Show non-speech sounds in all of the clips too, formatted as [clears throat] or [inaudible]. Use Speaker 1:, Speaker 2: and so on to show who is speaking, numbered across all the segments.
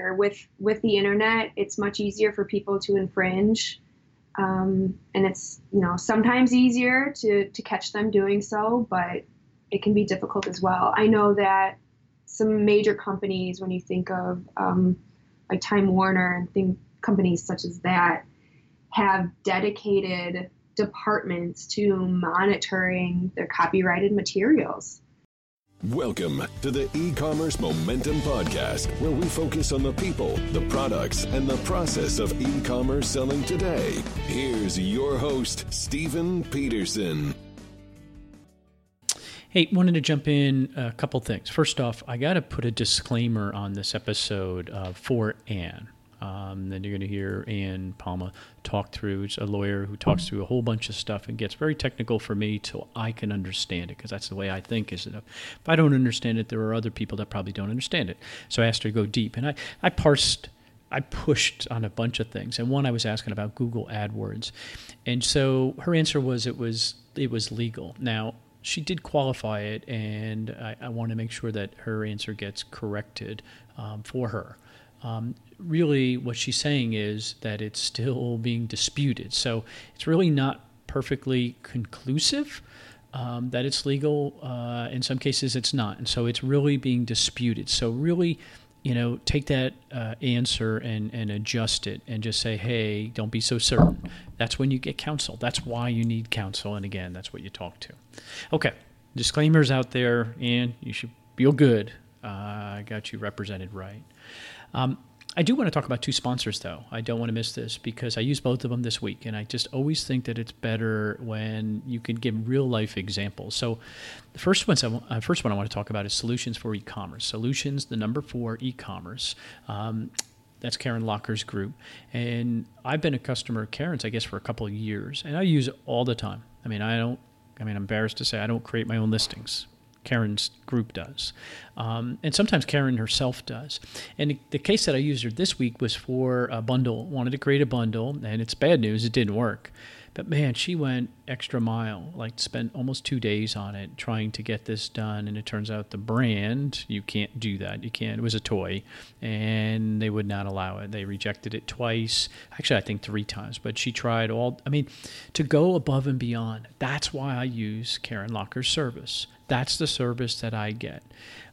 Speaker 1: here with with the internet. It's much easier for people to infringe, um, and it's you know sometimes easier to to catch them doing so, but it can be difficult as well. I know that some major companies, when you think of um, like Time Warner and think companies such as that, have dedicated departments to monitoring their copyrighted materials.
Speaker 2: Welcome to the e-commerce momentum podcast where we focus on the people, the products, and the process of e-commerce selling today. Here's your host, Stephen Peterson.
Speaker 3: Hey, wanted to jump in a couple things. First off, I got to put a disclaimer on this episode uh, for Ann. Um, then you're going to hear Ann Palma talk through. It's a lawyer who talks through a whole bunch of stuff and gets very technical for me so I can understand it because that's the way I think. Is that if I don't understand it, there are other people that probably don't understand it. So I asked her to go deep, and I I parsed. I pushed on a bunch of things, and one I was asking about Google AdWords, and so her answer was it was it was legal. Now she did qualify it, and I, I want to make sure that her answer gets corrected um, for her um, really what she's saying is that it's still being disputed. So it's really not perfectly conclusive. Um, that it's legal. Uh, in some cases, it's not, and so it's really being disputed. So really, you know, take that uh, answer and and adjust it, and just say, hey, don't be so certain. That's when you get counsel. That's why you need counsel, and again, that's what you talk to. Okay, disclaimers out there, and you should feel good. Uh, I got you represented right. Um, I do want to talk about two sponsors, though. I don't want to miss this because I use both of them this week, and I just always think that it's better when you can give real life examples. So, the first one, uh, first one I want to talk about is solutions for e-commerce. Solutions, the number four, e-commerce. Um, that's Karen Locker's group, and I've been a customer of Karen's, I guess, for a couple of years, and I use it all the time. I mean, I don't. I mean, I'm embarrassed to say I don't create my own listings. Karen's group does. Um, and sometimes Karen herself does. And the case that I used her this week was for a bundle, wanted to create a bundle, and it's bad news, it didn't work. But man, she went extra mile, like spent almost two days on it trying to get this done. And it turns out the brand, you can't do that. You can't. It was a toy, and they would not allow it. They rejected it twice. Actually, I think three times. But she tried all. I mean, to go above and beyond. That's why I use Karen Locker's service. That's the service that I get.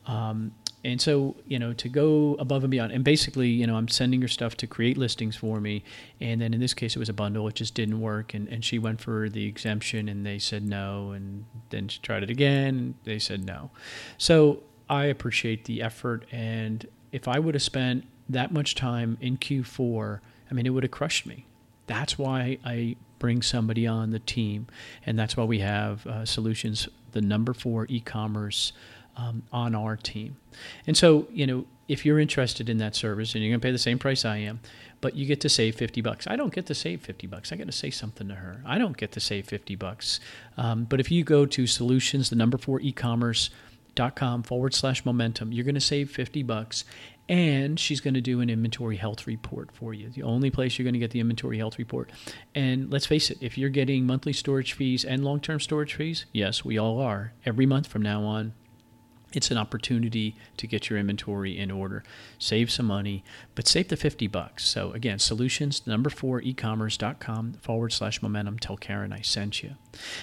Speaker 3: Um, and so, you know, to go above and beyond, and basically, you know, I'm sending her stuff to create listings for me. And then in this case, it was a bundle. It just didn't work. And, and she went for the exemption and they said no. And then she tried it again. And they said no. So I appreciate the effort. And if I would have spent that much time in Q4, I mean, it would have crushed me. That's why I bring somebody on the team. And that's why we have uh, solutions, the number four e commerce um, on our team. And so, you know, if you're interested in that service and you're going to pay the same price I am, but you get to save 50 bucks. I don't get to save 50 bucks. I got to say something to her. I don't get to save 50 bucks. Um, but if you go to solutions, the number four e-commerce dot com forward slash momentum, you're going to save 50 bucks and she's going to do an inventory health report for you. The only place you're going to get the inventory health report. And let's face it, if you're getting monthly storage fees and long term storage fees, yes, we all are, every month from now on, it's an opportunity to get your inventory in order, save some money, but save the 50 bucks. So again, solutions, number four, ecommerce.com forward slash momentum. Tell Karen I sent you.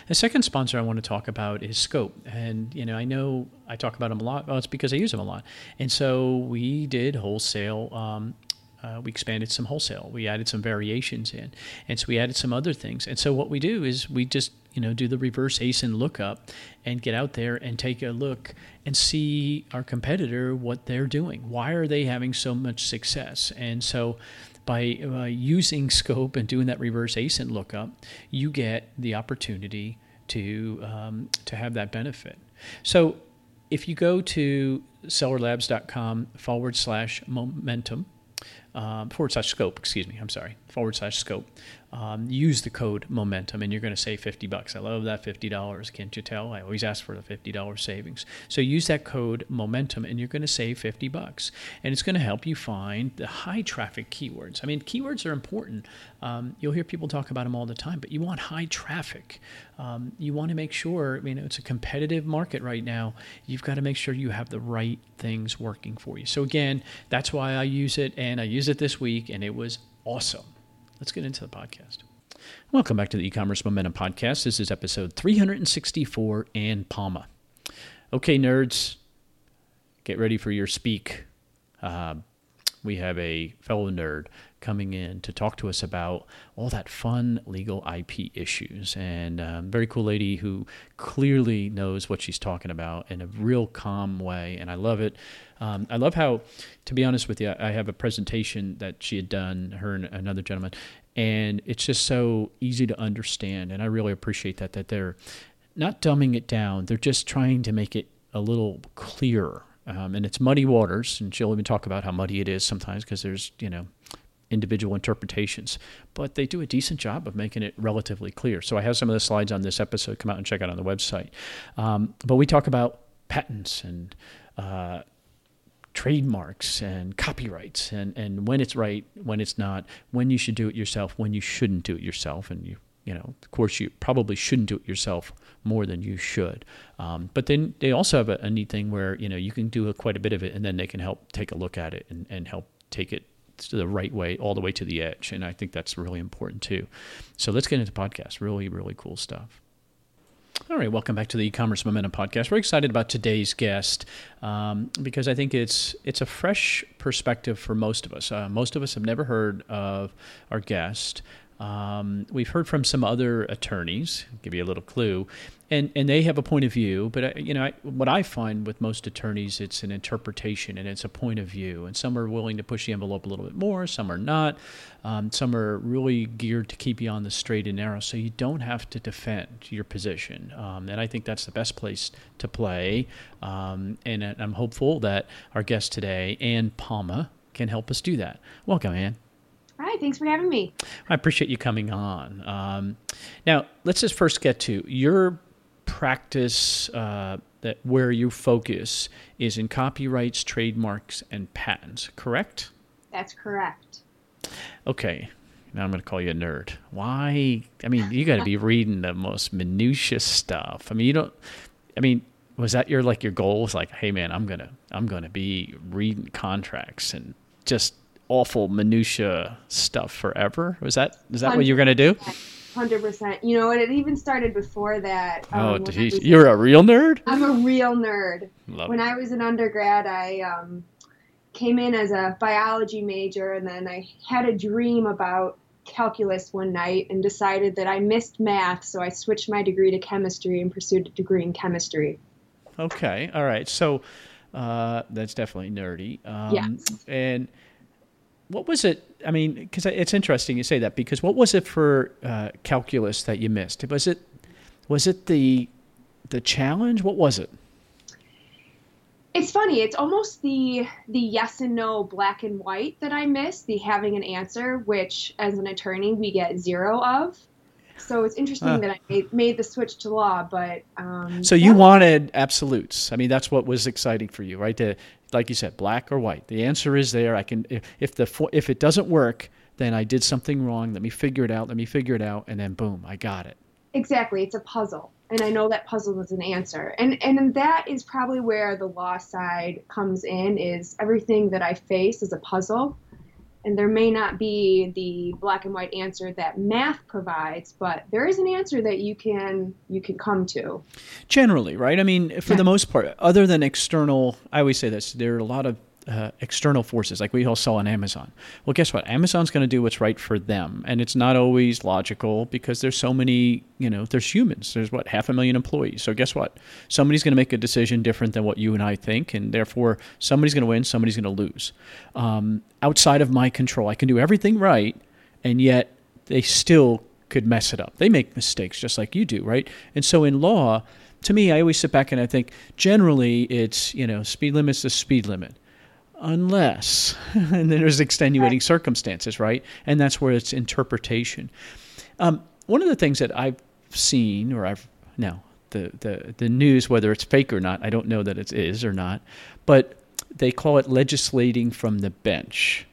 Speaker 3: The second sponsor I want to talk about is Scope. And, you know, I know I talk about them a lot. Well, it's because I use them a lot. And so we did wholesale um, uh, we expanded some wholesale. We added some variations in, and so we added some other things. And so what we do is we just you know do the reverse ASIN lookup and get out there and take a look and see our competitor what they're doing. Why are they having so much success? And so by uh, using scope and doing that reverse ASIN lookup, you get the opportunity to um, to have that benefit. So if you go to sellerlabs.com forward slash momentum um, forward slash scope, excuse me, I'm sorry, forward slash scope. Um, use the code momentum and you're going to save 50 bucks. I love that $50. Can't you tell? I always ask for the $50 savings. So use that code momentum and you're going to save 50 bucks. And it's going to help you find the high traffic keywords. I mean, keywords are important. Um, you'll hear people talk about them all the time, but you want high traffic. Um, you want to make sure, I mean, it's a competitive market right now. You've got to make sure you have the right things working for you. So, again, that's why I use it. And I use it this week and it was awesome. Let's get into the podcast. Welcome back to the e-commerce momentum podcast. This is episode 364 Ann Palma. Okay, nerds, get ready for your speak. Uh, we have a fellow nerd coming in to talk to us about all that fun legal IP issues. And um, very cool lady who clearly knows what she's talking about in a real calm way. And I love it. Um, I love how, to be honest with you, I have a presentation that she had done, her and another gentleman, and it's just so easy to understand. And I really appreciate that, that they're not dumbing it down, they're just trying to make it a little clearer. Um, and it's muddy waters, and she'll even talk about how muddy it is sometimes because there's, you know, individual interpretations, but they do a decent job of making it relatively clear. So I have some of the slides on this episode. Come out and check out on the website. Um, but we talk about patents and uh, trademarks and copyrights and, and when it's right, when it's not, when you should do it yourself, when you shouldn't do it yourself. And you, you know, of course, you probably shouldn't do it yourself more than you should. Um, but then they also have a, a, neat thing where, you know, you can do a, quite a bit of it and then they can help take a look at it and, and help take it the right way, all the way to the edge. And I think that's really important too. So let's get into podcast. Really, really cool stuff. All right, welcome back to the e-commerce momentum podcast. We're excited about today's guest um, because I think it's it's a fresh perspective for most of us. Uh, most of us have never heard of our guest. Um, we've heard from some other attorneys. Give you a little clue, and and they have a point of view. But I, uh, you know, I, what I find with most attorneys, it's an interpretation and it's a point of view. And some are willing to push the envelope a little bit more. Some are not. Um, some are really geared to keep you on the straight and narrow, so you don't have to defend your position. Um, and I think that's the best place to play. Um, and I'm hopeful that our guest today, Ann Palma, can help us do that. Welcome, Ann.
Speaker 1: Hi, thanks for having me.
Speaker 3: I appreciate you coming on. Um, now, let's just first get to your practice uh, that where you focus is in copyrights, trademarks, and patents. Correct?
Speaker 1: That's correct.
Speaker 3: Okay. Now I'm going to call you a nerd. Why? I mean, you got to be [laughs] reading the most minutious stuff. I mean, you don't. I mean, was that your like your goal? Was like, hey man, I'm gonna I'm gonna be reading contracts and just awful minutia stuff forever. Was that is that what you're gonna do?
Speaker 1: Hundred percent. You know, and it even started before that.
Speaker 3: Um, oh, geez. you're a real nerd.
Speaker 1: I'm a real nerd. Love when it. I was an undergrad, I um, came in as a biology major, and then I had a dream about calculus one night and decided that I missed math, so I switched my degree to chemistry and pursued a degree in chemistry.
Speaker 3: Okay, all right. So uh, that's definitely nerdy.
Speaker 1: Um, yeah.
Speaker 3: And what was it? I mean, because it's interesting you say that because what was it for uh, calculus that you missed? Was it was it the the challenge? What was it?
Speaker 1: It's funny. It's almost the the yes and no black and white that I missed. The having an answer, which as an attorney we get zero of. So it's interesting uh, that I made, made, the switch to law, but um,
Speaker 3: so you yeah. wanted absolutes. I mean, that's what was exciting for you, right? To like you said, black or white. The answer is there. I can if the if it doesn't work, then I did something wrong. Let me figure it out. Let me figure it out, and then boom, I got it.
Speaker 1: Exactly, it's a puzzle, and I know that puzzle is an answer, and and that is probably where the law side comes in. Is everything that I face is a puzzle, and there may not be the black and white answer that math provides but there is an answer that you can you can come to
Speaker 3: generally right i mean for yeah. the most part other than external i always say this there are a lot of uh, external forces like we all saw on Amazon. Well, guess what? Amazon's going to do what's right for them, and it's not always logical because there's so many. You know, there's humans. There's what half a million employees. So guess what? Somebody's going to make a decision different than what you and I think, and therefore somebody's going to win, somebody's going to lose. Um, outside of my control, I can do everything right, and yet they still could mess it up. They make mistakes just like you do, right? And so in law, to me, I always sit back and I think generally it's you know speed limit's the speed limit unless, [laughs] and then there's extenuating circumstances, right? And that's where it's interpretation. Um, one of the things that I've seen, or I've now the, the the news, whether it's fake or not, I don't know that it is or not, but they call it legislating from the bench.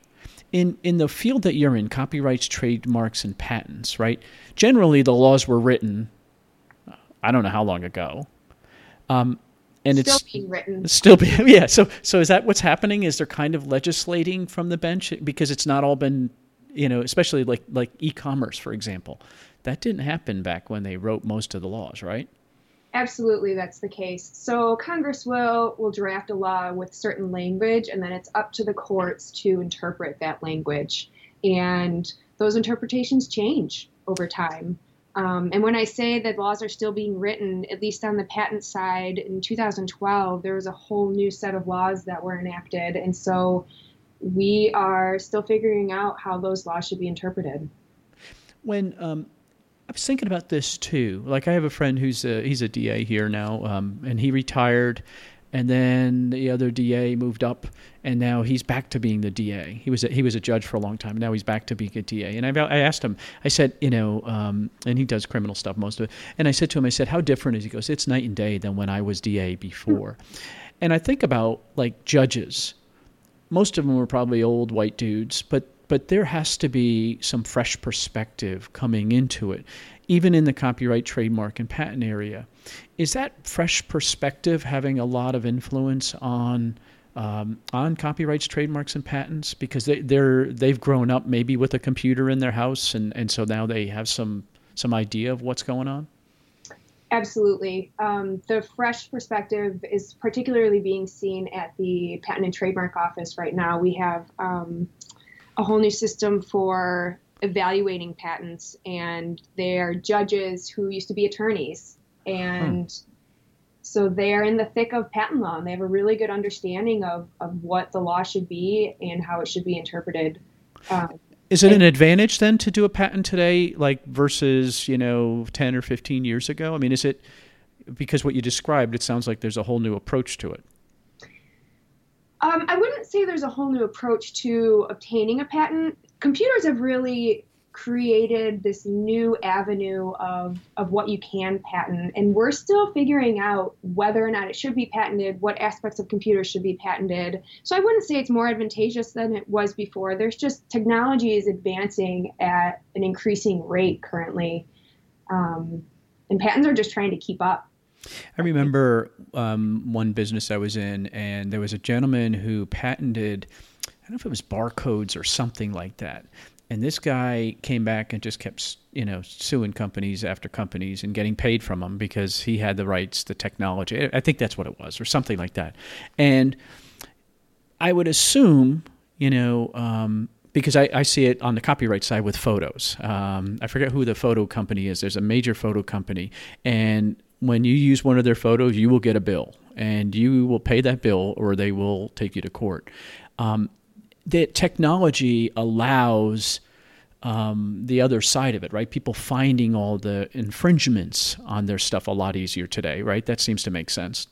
Speaker 3: In in the field that you're in, copyrights, trademarks, and patents, right? Generally, the laws were written. I don't know how long ago. Um, and it's
Speaker 1: still
Speaker 3: it's
Speaker 1: being written.
Speaker 3: still be [laughs] yeah so so is that what's happening is they're kind of legislating from the bench because it's not all been you know especially like like e-commerce for example that didn't happen back when they wrote most of the laws right
Speaker 1: Absolutely, that's the case. So Congress will will draft a law with certain language, and then it's up to the courts to interpret that language. And those interpretations change over time. Um, and when I say that laws are still being written, at least on the patent side, in 2012, there was a whole new set of laws that were enacted. And so we are still figuring out how those laws should be interpreted.
Speaker 3: when um, I was thinking about this too. Like I have a friend who's a, he's a DA here now, um, and he retired, and then the other DA moved up, and now he's back to being the DA. He was a, he was a judge for a long time. Now he's back to being a DA. And I, I asked him. I said, you know, um, and he does criminal stuff most of it. And I said to him, I said, how different is he? He goes, it's night and day than when I was DA before. And I think about like judges. Most of them were probably old white dudes, but but there has to be some fresh perspective coming into it, even in the copyright, trademark, and patent area. Is that fresh perspective having a lot of influence on um, on copyrights, trademarks, and patents because they, they're they've grown up maybe with a computer in their house, and, and so now they have some some idea of what's going on.
Speaker 1: Absolutely. Um, the fresh perspective is particularly being seen at the Patent and Trademark Office right now. We have um, a whole new system for evaluating patents, and they are judges who used to be attorneys. And so they are in the thick of patent law, and they have a really good understanding of, of what the law should be and how it should be interpreted. Um,
Speaker 3: Is it an advantage then to do a patent today, like versus you know ten or fifteen years ago? I mean, is it because what you described? It sounds like there's a whole new approach to it.
Speaker 1: Um, I wouldn't say there's a whole new approach to obtaining a patent. Computers have really created this new avenue of, of what you can patent, and we're still figuring out whether or not it should be patented, what aspects of computers should be patented. So I wouldn't say it's more advantageous than it was before. There's just technology is advancing at an increasing rate currently, um, and patents are just trying to keep up.
Speaker 3: I remember um, one business I was in, and there was a gentleman who patented, don't know if it was barcodes or something like that. And this guy came back and just kept, you know, suing companies after companies and getting paid from them because he had the rights, the technology. I think that's what it was, or something like that. And I would assume, you know, um, because I, I, see it on the copyright side with photos. Um, I forget who the photo company is. There's a major photo company, and when you use one of their photos, you will get a bill, and you will pay that bill, or they will take you to court. Um, that technology allows um, the other side of it, right? People finding all the infringements on their stuff a lot easier today, right? That seems to make sense.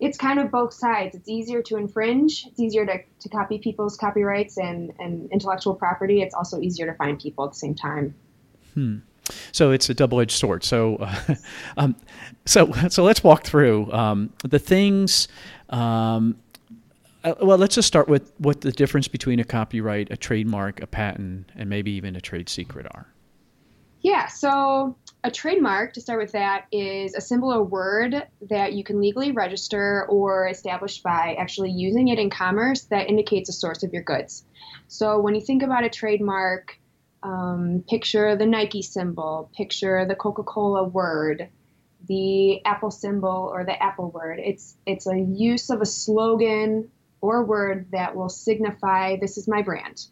Speaker 1: It's kind of both sides. It's easier to infringe. It's easier to, to copy people's copyrights and, and intellectual property. It's also easier to find people at the same time.
Speaker 3: Hmm. So it's a double-edged sword. So, uh, [laughs] um, so so let's walk through um, the things. Um, uh, well, let's just start with what the difference between a copyright, a trademark, a patent, and maybe even a trade secret are.
Speaker 1: Yeah. So a trademark, to start with that, is a symbol or word that you can legally register or establish by actually using it in commerce that indicates a source of your goods. So when you think about a trademark um, picture the Nike symbol, picture the Coca Cola word, the Apple symbol, or the Apple word. It's, it's a use of a slogan or word that will signify this is my brand.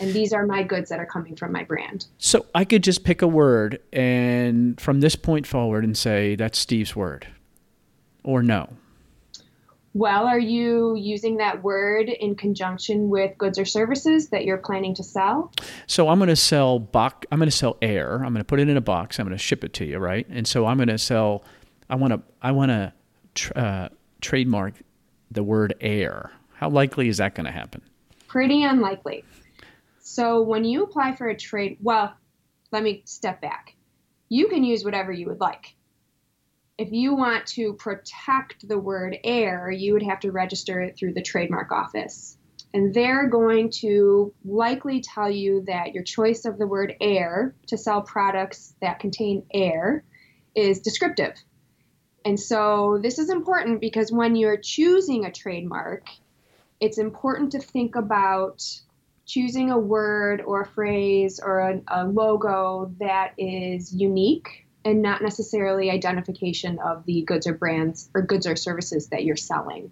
Speaker 1: And these are my goods that are coming from my brand.
Speaker 3: So I could just pick a word and from this point forward and say that's Steve's word or no.
Speaker 1: Well, are you using that word in conjunction with goods or services that you're planning to sell?
Speaker 3: So I'm going to sell box. I'm going to sell air. I'm going to put it in a box. I'm going to ship it to you, right? And so I'm going to sell. I want to. I want to tr- uh, trademark the word air. How likely is that going to happen?
Speaker 1: Pretty unlikely. So when you apply for a trade, well, let me step back. You can use whatever you would like. If you want to protect the word air, you would have to register it through the trademark office. And they're going to likely tell you that your choice of the word air to sell products that contain air is descriptive. And so this is important because when you're choosing a trademark, it's important to think about choosing a word or a phrase or a, a, logo that is unique and not necessarily identification of the goods or brands or goods or services that you're selling.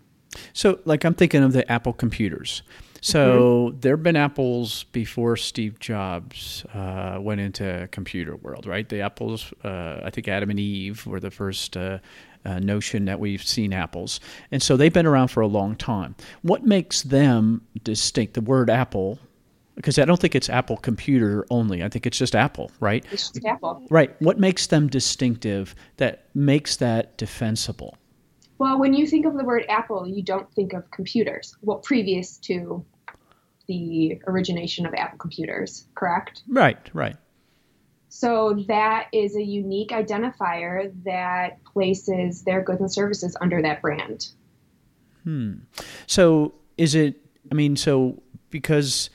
Speaker 3: So, like, I'm thinking of the Apple computers. So mm-hmm. there have been apples before Steve Jobs uh, went into computer world, right? The apples, uh, I think Adam and Eve were the first uh, uh, notion that we've seen apples, and so they've been around for a long time. What makes them distinct? The word apple. Because I don't think it's Apple computer only. I think it's just Apple, right?
Speaker 1: It's just Apple.
Speaker 3: Right. What makes them distinctive that makes that defensible?
Speaker 1: Well, when you think of the word Apple, you don't think of computers. Well, previous to the origination of Apple computers, correct?
Speaker 3: Right, right.
Speaker 1: So that is a unique identifier that places their goods and services under that brand.
Speaker 3: Hmm. So is it? I mean, so because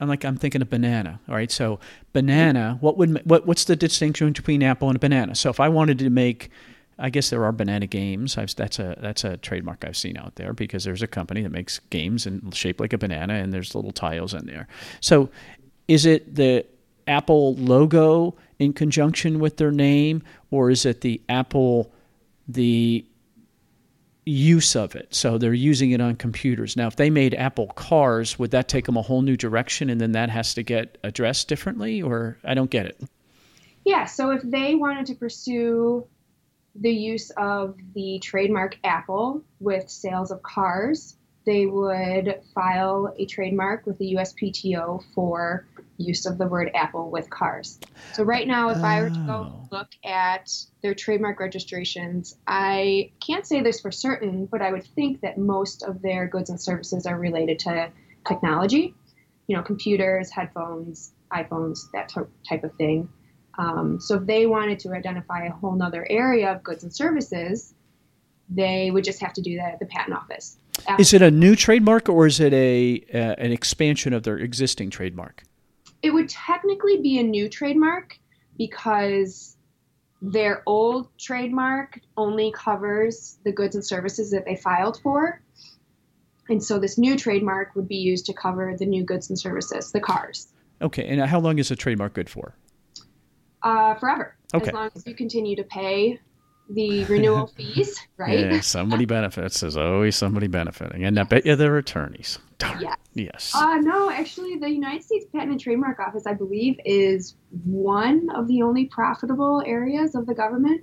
Speaker 3: I'm like I'm thinking of banana. All right. So banana. What would what? What's the distinction between apple and a banana? So if I wanted to make I guess there are banana games. I've, that's a that's a trademark I've seen out there because there's a company that makes games and shaped like a banana, and there's little tiles in there. So, is it the Apple logo in conjunction with their name, or is it the Apple the use of it? So they're using it on computers. Now, if they made Apple cars, would that take them a whole new direction, and then that has to get addressed differently, or I don't get it.
Speaker 1: Yeah. So if they wanted to pursue the use of the trademark Apple with sales of cars, they would file a trademark with the USPTO for use of the word Apple with cars. So right now, if oh. I were to go oh. look at their trademark registrations, I can't say this for certain, but I would think that most of their goods and services are related to technology, you know, computers, headphones, iPhones, that type of thing. Um, so if they wanted to identify a whole nother area of goods and services, they would just have to do that at the patent office.
Speaker 3: Is it a new trademark or is it a uh, an expansion of their existing trademark?
Speaker 1: It would technically be a new trademark because their old trademark only covers the goods and services that they filed for. And so this new trademark would be used to cover the new goods and services, the cars.
Speaker 3: Okay, and how long is a trademark good for?
Speaker 1: uh, forever.
Speaker 3: Okay.
Speaker 1: As long as you continue to pay the renewal [laughs] fees, right?
Speaker 3: Yeah, somebody benefits. There's always somebody benefiting. And I bet you they're attorneys.
Speaker 1: Yes.
Speaker 3: Yes.
Speaker 1: Uh, no, actually, the United States Patent and Trademark Office, I believe, is one of the only profitable areas of the government.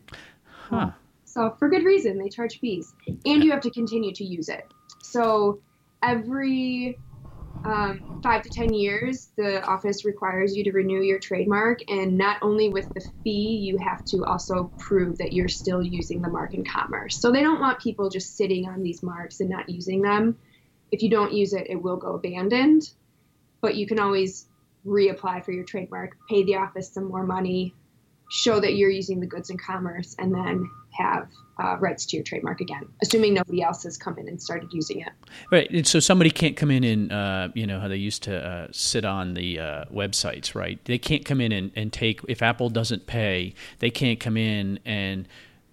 Speaker 3: Huh.
Speaker 1: So, for good reason, they charge fees. And you have to continue to use it. So, every um, five to ten years, the office requires you to renew your trademark, and not only with the fee, you have to also prove that you're still using the mark in commerce. So they don't want people just sitting on these marks and not using them. If you don't use it, it will go abandoned, but you can always reapply for your trademark, pay the office some more money, show that you're using the goods in commerce, and then have uh, rights to your trademark again, assuming nobody else has come in and started using it.
Speaker 3: Right. And so somebody can't come in and, uh, you know, how they used to uh, sit on the uh, websites, right? They can't come in and, and take, if Apple doesn't pay, they can't come in and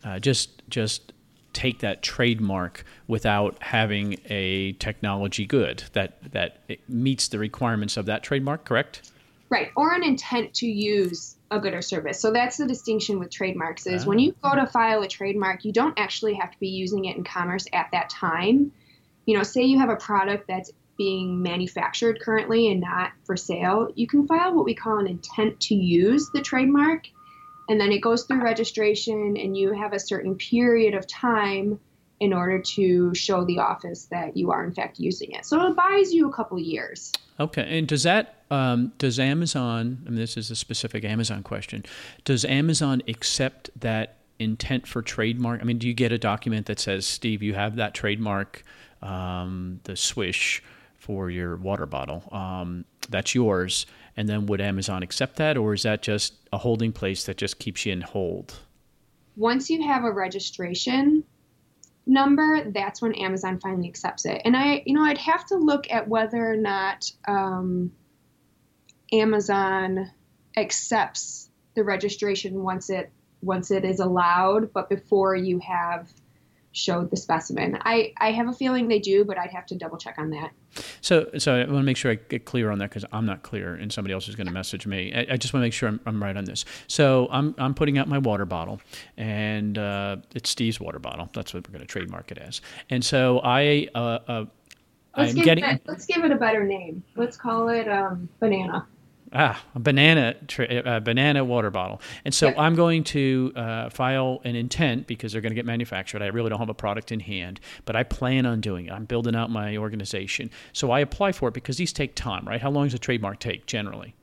Speaker 3: uh, just, just, take that trademark without having a technology good that that meets the requirements of that trademark correct
Speaker 1: right or an intent to use a good or service. So that's the distinction with trademarks is ah. when you go to file a trademark, you don't actually have to be using it in commerce at that time. You know, say you have a product that's being manufactured currently and not for sale, you can file what we call an intent to use the trademark and then it goes through registration and you have a certain period of time in order to show the office that you are in fact using it. So it buys you a couple years.
Speaker 3: Okay, and does that um, does Amazon? I mean, this is a specific Amazon question. Does Amazon accept that intent for trademark? I mean, do you get a document that says, Steve, you have that trademark, um, the swish for your water bottle? Um, that's yours. And then would Amazon accept that, or is that just a holding place that just keeps you in hold?
Speaker 1: Once you have a registration number, that's when Amazon finally accepts it. And I, you know, I'd have to look at whether or not um, Amazon accepts the registration once it once it is allowed, but before you have showed the specimen. I, I have a feeling they do, but I'd have to double check on that.
Speaker 3: So, so I want to make sure I get clear on that because I'm not clear, and somebody else is going to message me. I, I just want to make sure I'm, I'm, right on this. So, I'm, I'm putting out my water bottle, and uh, it's Steve's water bottle. That's what we're going to trademark it as. And so, I uh, uh,
Speaker 1: let's I'm getting. It, let's give it a better name. Let's call it um, banana
Speaker 3: ah, a banana a banana water bottle. And so I'm going to uh, file an intent because they're going to get manufactured. I really don't have a product in hand, but I plan on doing it. I'm building out my organization. So I apply for it because these take time, right? How long does a trademark take generally?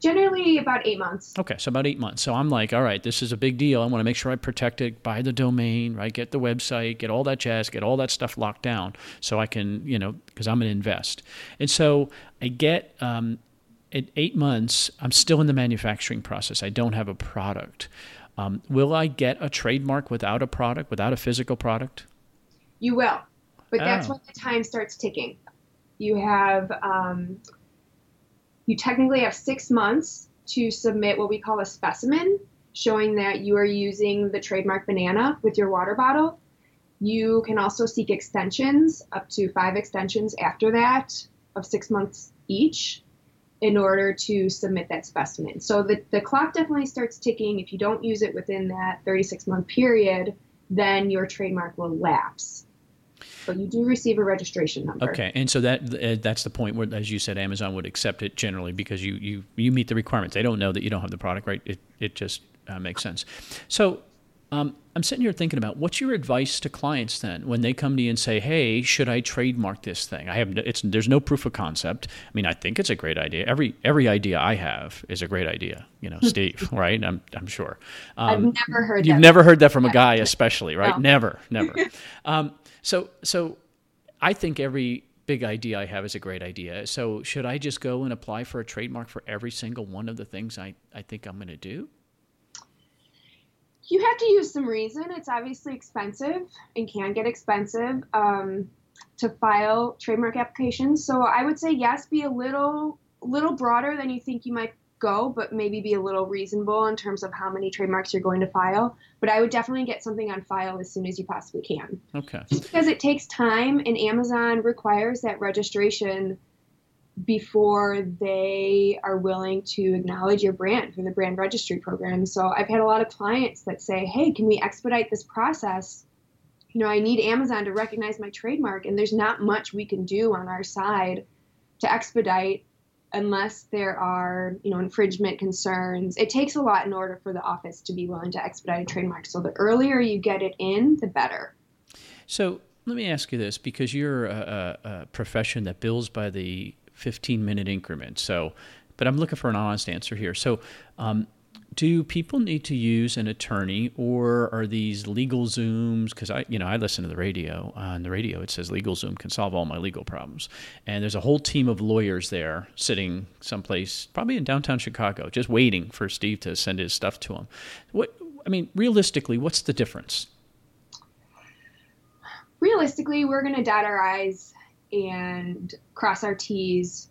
Speaker 1: Generally about eight months.
Speaker 3: Okay, so about eight months. So I'm like, all right, this is a big deal. I want to make sure I protect it, buy the domain, right? Get the website, get all that jazz, get all that stuff locked down so I can, you know, because I'm going to invest. And so I get um, at eight months, I'm still in the manufacturing process. I don't have a product. Um, will I get a trademark without a product, without a physical product?
Speaker 1: You will, but that's oh. when the time starts ticking. You have, um, you technically have six months to submit what we call a specimen, showing that you are using the trademark banana with your water bottle. You can also seek extensions, up to five extensions after that, of six months each in order to submit that specimen. So the, the clock definitely starts ticking. If you don't use it within that 36 month period, then your trademark will lapse. But you do receive a registration number.
Speaker 3: Okay, and so that uh, that's the point where, as you said, Amazon would accept it generally because you you you meet the requirements. They don't know that you don't have the product, right? It it just uh, makes sense. So um, I'm sitting here thinking about what's your advice to clients then when they come to you and say, "Hey, should I trademark this thing?" I have it's there's no proof of concept. I mean, I think it's a great idea. Every every idea I have is a great idea. You know, [laughs] Steve, right? I'm I'm sure.
Speaker 1: Um, I've never heard.
Speaker 3: You've never heard that from a guy, especially, right? No. Never, never. [laughs] um, so so, I think every big idea I have is a great idea. So should I just go and apply for a trademark for every single one of the things I I think I'm going to do?
Speaker 1: You have to use some reason. It's obviously expensive and can get expensive um, to file trademark applications. So I would say yes, be a little little broader than you think you might go, but maybe be a little reasonable in terms of how many trademarks you're going to file. But I would definitely get something on file as soon as you possibly can.
Speaker 3: Okay.
Speaker 1: Just because it takes time and Amazon requires that registration before they are willing to acknowledge your brand through the brand registry program. So I've had a lot of clients that say, "Hey, can we expedite this process? You know, I need Amazon to recognize my trademark and there's not much we can do on our side to expedite unless there are, you know, infringement concerns. It takes a lot in order for the office to be willing to expedite a trademark. So the earlier you get it in, the better.
Speaker 3: So let me ask you this because you're a, a, a profession that bills by the 15 minute increments. So, but I'm looking for an honest answer here. So, um, do people need to use an attorney or are these legal zooms? Because i you know i listen to the radio. On the radio it says legal zoom can solve all my legal problems. And there's a whole team of lawyers there sitting someplace probably in downtown chicago just waiting for steve to send his stuff to them what i mean realistically what's the difference?
Speaker 1: Realistically we're going to dot our i's and cross our T's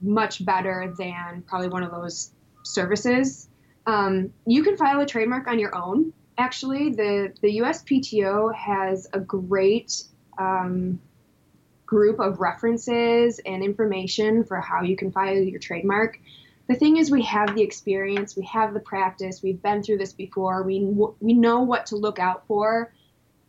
Speaker 1: much better than probably one of those services. Um, you can file a trademark on your own. Actually, the, the USPTO has a great um, group of references and information for how you can file your trademark. The thing is, we have the experience, we have the practice, we've been through this before, we, we know what to look out for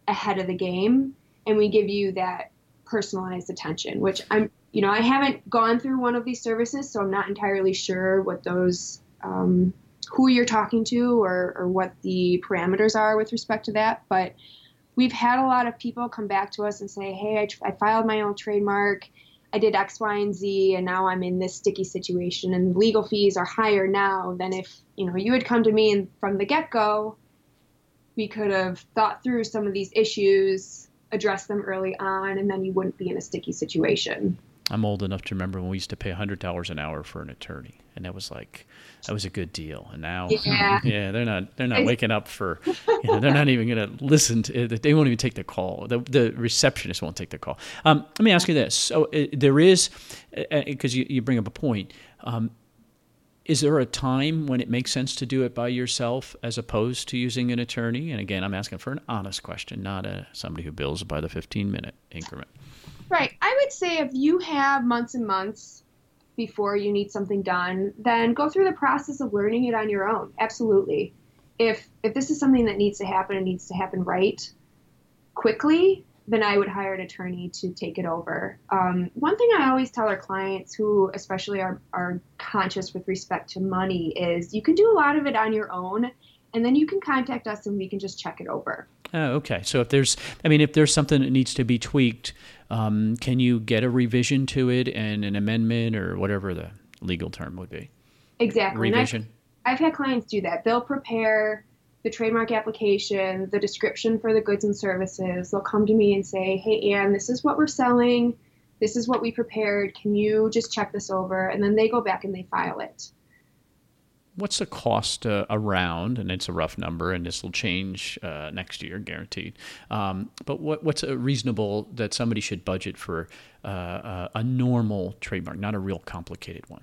Speaker 1: ahead of the game, and we give you that personalized attention, which I'm, you know, I haven't gone through one of these services, so I'm not entirely sure what those, um, who you're talking to or, or what the parameters are with respect to that. But we've had a lot of people come back to us and say, hey, I, I filed my own trademark. I did X, Y, and Z, and now I'm in this sticky situation, and legal fees are higher now than if you know you had come to me and from the get go, we could have thought through some of these issues, addressed them early on, and then you wouldn't be in a sticky situation.
Speaker 3: I'm old enough to remember when we used to pay hundred dollars an hour for an attorney, and that was like that was a good deal. And now,
Speaker 1: yeah, [laughs]
Speaker 3: yeah they're not they're not waking up for, you know, they're not even going to listen to. They won't even take the call. The the receptionist won't take the call. Um, let me ask you this: so uh, there is, because uh, you you bring up a point. Um, is there a time when it makes sense to do it by yourself as opposed to using an attorney? And again, I'm asking for an honest question, not a somebody who bills by the 15 minute increment.
Speaker 1: Right. I would say if you have months and months before you need something done, then go through the process of learning it on your own. Absolutely. If if this is something that needs to happen and needs to happen right quickly, then I would hire an attorney to take it over. Um, one thing I always tell our clients, who especially are, are conscious with respect to money, is you can do a lot of it on your own, and then you can contact us and we can just check it over.
Speaker 3: Oh, okay. So if there's, I mean, if there's something that needs to be tweaked, um, can you get a revision to it and an amendment or whatever the legal term would be?
Speaker 1: Exactly.
Speaker 3: Revision.
Speaker 1: I've, I've had clients do that. They'll prepare the trademark application, the description for the goods and services. They'll come to me and say, "Hey, Ann, this is what we're selling. This is what we prepared. Can you just check this over?" And then they go back and they file it
Speaker 3: what's the cost uh, around? And it's a rough number, and this will change uh, next year, guaranteed. Um, but what, what's a reasonable that somebody should budget for uh, uh a normal trademark, not a real complicated one?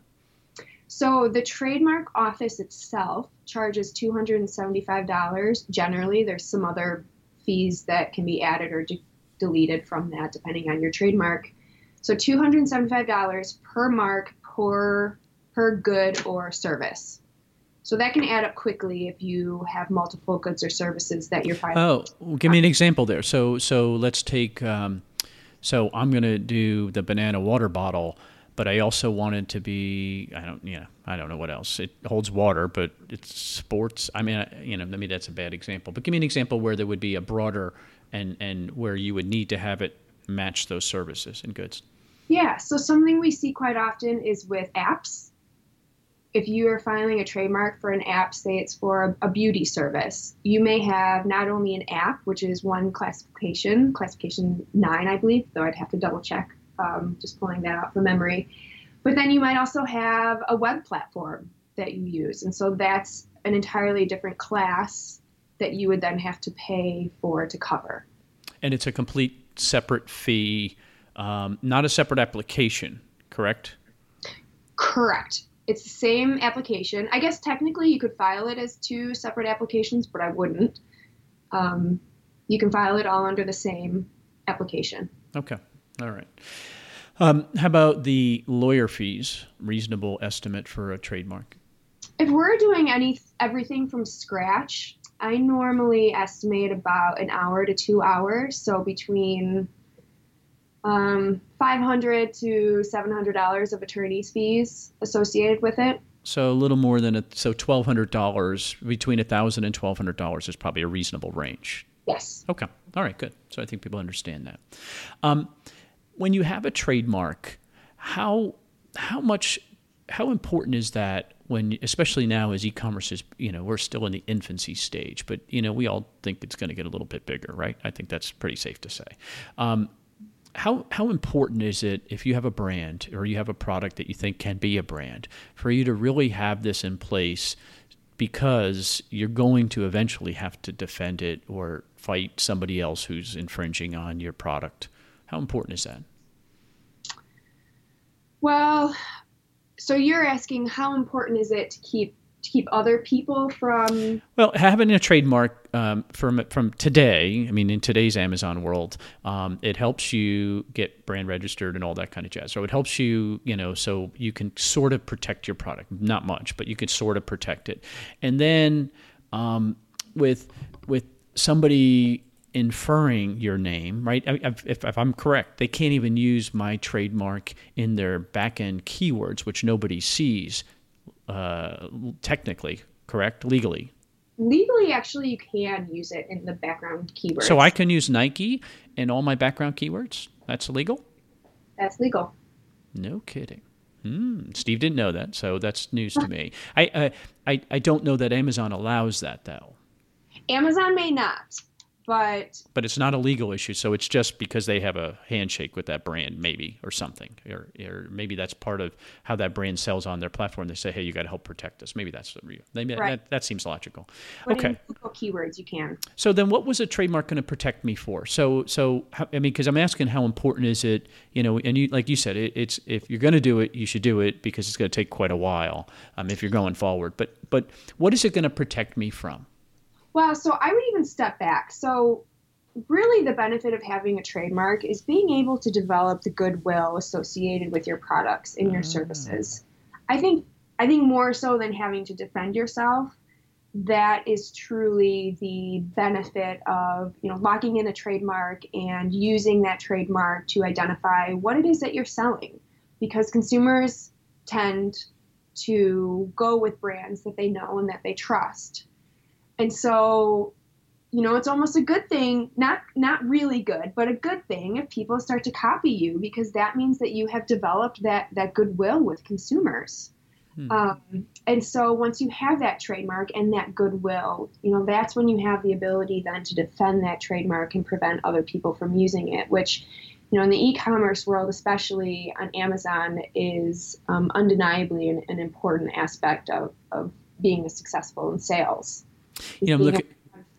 Speaker 1: So the trademark office itself charges two hundred and seventy-five dollars. Generally, there's some other fees that can be added or de- deleted from that, depending on your trademark. So two hundred and seventy-five dollars per mark per per good or service. So that can add up quickly if you have multiple goods or services that you're filing.
Speaker 3: Oh, well, give me an example there. So so let's take. Um, so I'm going to do the banana water bottle, but I also wanted to be. I don't. You know. I don't know what else. It holds water, but it's sports. I mean, you know, maybe that's a bad example. But give me an example where there would be a broader and and where you would need to have it match those services and goods.
Speaker 1: Yeah. So something we see quite often is with apps if you are filing a trademark for an app, say it's for a, a, beauty service, you may have not only an app, which is one classification, classification nine, I believe, though I'd have to double check, um, just pulling that out from memory. But then you might also have a web platform that you use. And so that's an entirely different class that you would then have to pay for to cover.
Speaker 3: And it's a complete separate fee, um, not a separate application, correct?
Speaker 1: Correct it's the same application. I guess technically you could file it as two separate applications, but I wouldn't. Um, you can file it all under the same application.
Speaker 3: Okay. All right. Um, how about the lawyer fees? Reasonable estimate for a trademark?
Speaker 1: If we're doing any everything from scratch, I normally estimate about an hour to two hours. So between um, 500 to 700 dollars of attorney's fees associated with it
Speaker 3: so a little more than a so $1200 between $1000 and $1200 is probably a reasonable range
Speaker 1: yes
Speaker 3: okay all right good so i think people understand that um, when you have a trademark how how much how important is that when especially now as e-commerce is you know we're still in the infancy stage but you know we all think it's going to get a little bit bigger right? I think that's pretty safe to say. Um, how how important is it if you have a brand or you have a product that you think can be a brand for you to really have this in place because you're going to eventually have to defend it or fight somebody else who's infringing on your product how important is that?
Speaker 1: Well so you're asking how important is it to keep to keep other people from
Speaker 3: well having a trademark um, from from today i mean in today's amazon world um, it helps you get brand registered and all that kind of jazz. So it helps you you know so you can sort of protect your product. Not much but you can sort of protect it. And then um, with with somebody inferring your name, right? If, if, I'm correct, they can't even use my trademark in their back end keywords, which nobody sees uh, technically, correct? Legally.
Speaker 1: Legally, actually, you can use it in the background keywords.
Speaker 3: So I can use Nike in all my background keywords. That's legal.
Speaker 1: That's legal.
Speaker 3: No kidding. Hmm. Steve didn't know that, so that's news to me. I, I I don't know that Amazon allows that though.
Speaker 1: Amazon may not but
Speaker 3: but it's not a legal issue so it's just because they have a handshake with that brand maybe or something or, or maybe that's part of how that brand sells on their platform. They say hey you got to help protect us. Maybe that's the real maybe right. that, that seems logical.
Speaker 1: But okay. keywords you can.
Speaker 3: So then what was a trademark going to protect me for? So so i mean because i'm asking how important is it you know and you like you said it, it's if you're going to do it you should do it because it's going to take quite a while um, if you're going forward. But but what is it going to protect me from
Speaker 1: well, so I would even step back. So, really, the benefit of having a trademark is being able to develop the goodwill associated with your products and your mm. services. I think I think more so than having to defend yourself, that is truly the benefit of you know locking in a trademark and using that trademark to identify what it is that you're selling, because consumers tend to go with brands that they know and that they trust. And so, you know, it's almost a good thing, not not really good, but a good thing if people start to copy you because that means that you have developed that that goodwill with consumers. Hmm. Um, and so once you have that trademark and that goodwill, you know, that's when you have the ability then to defend that trademark and prevent other people from using it, which, you know, in the e-commerce world, especially on Amazon, is um, undeniably an, an, important aspect of, of being successful in sales
Speaker 3: you know, I'm looking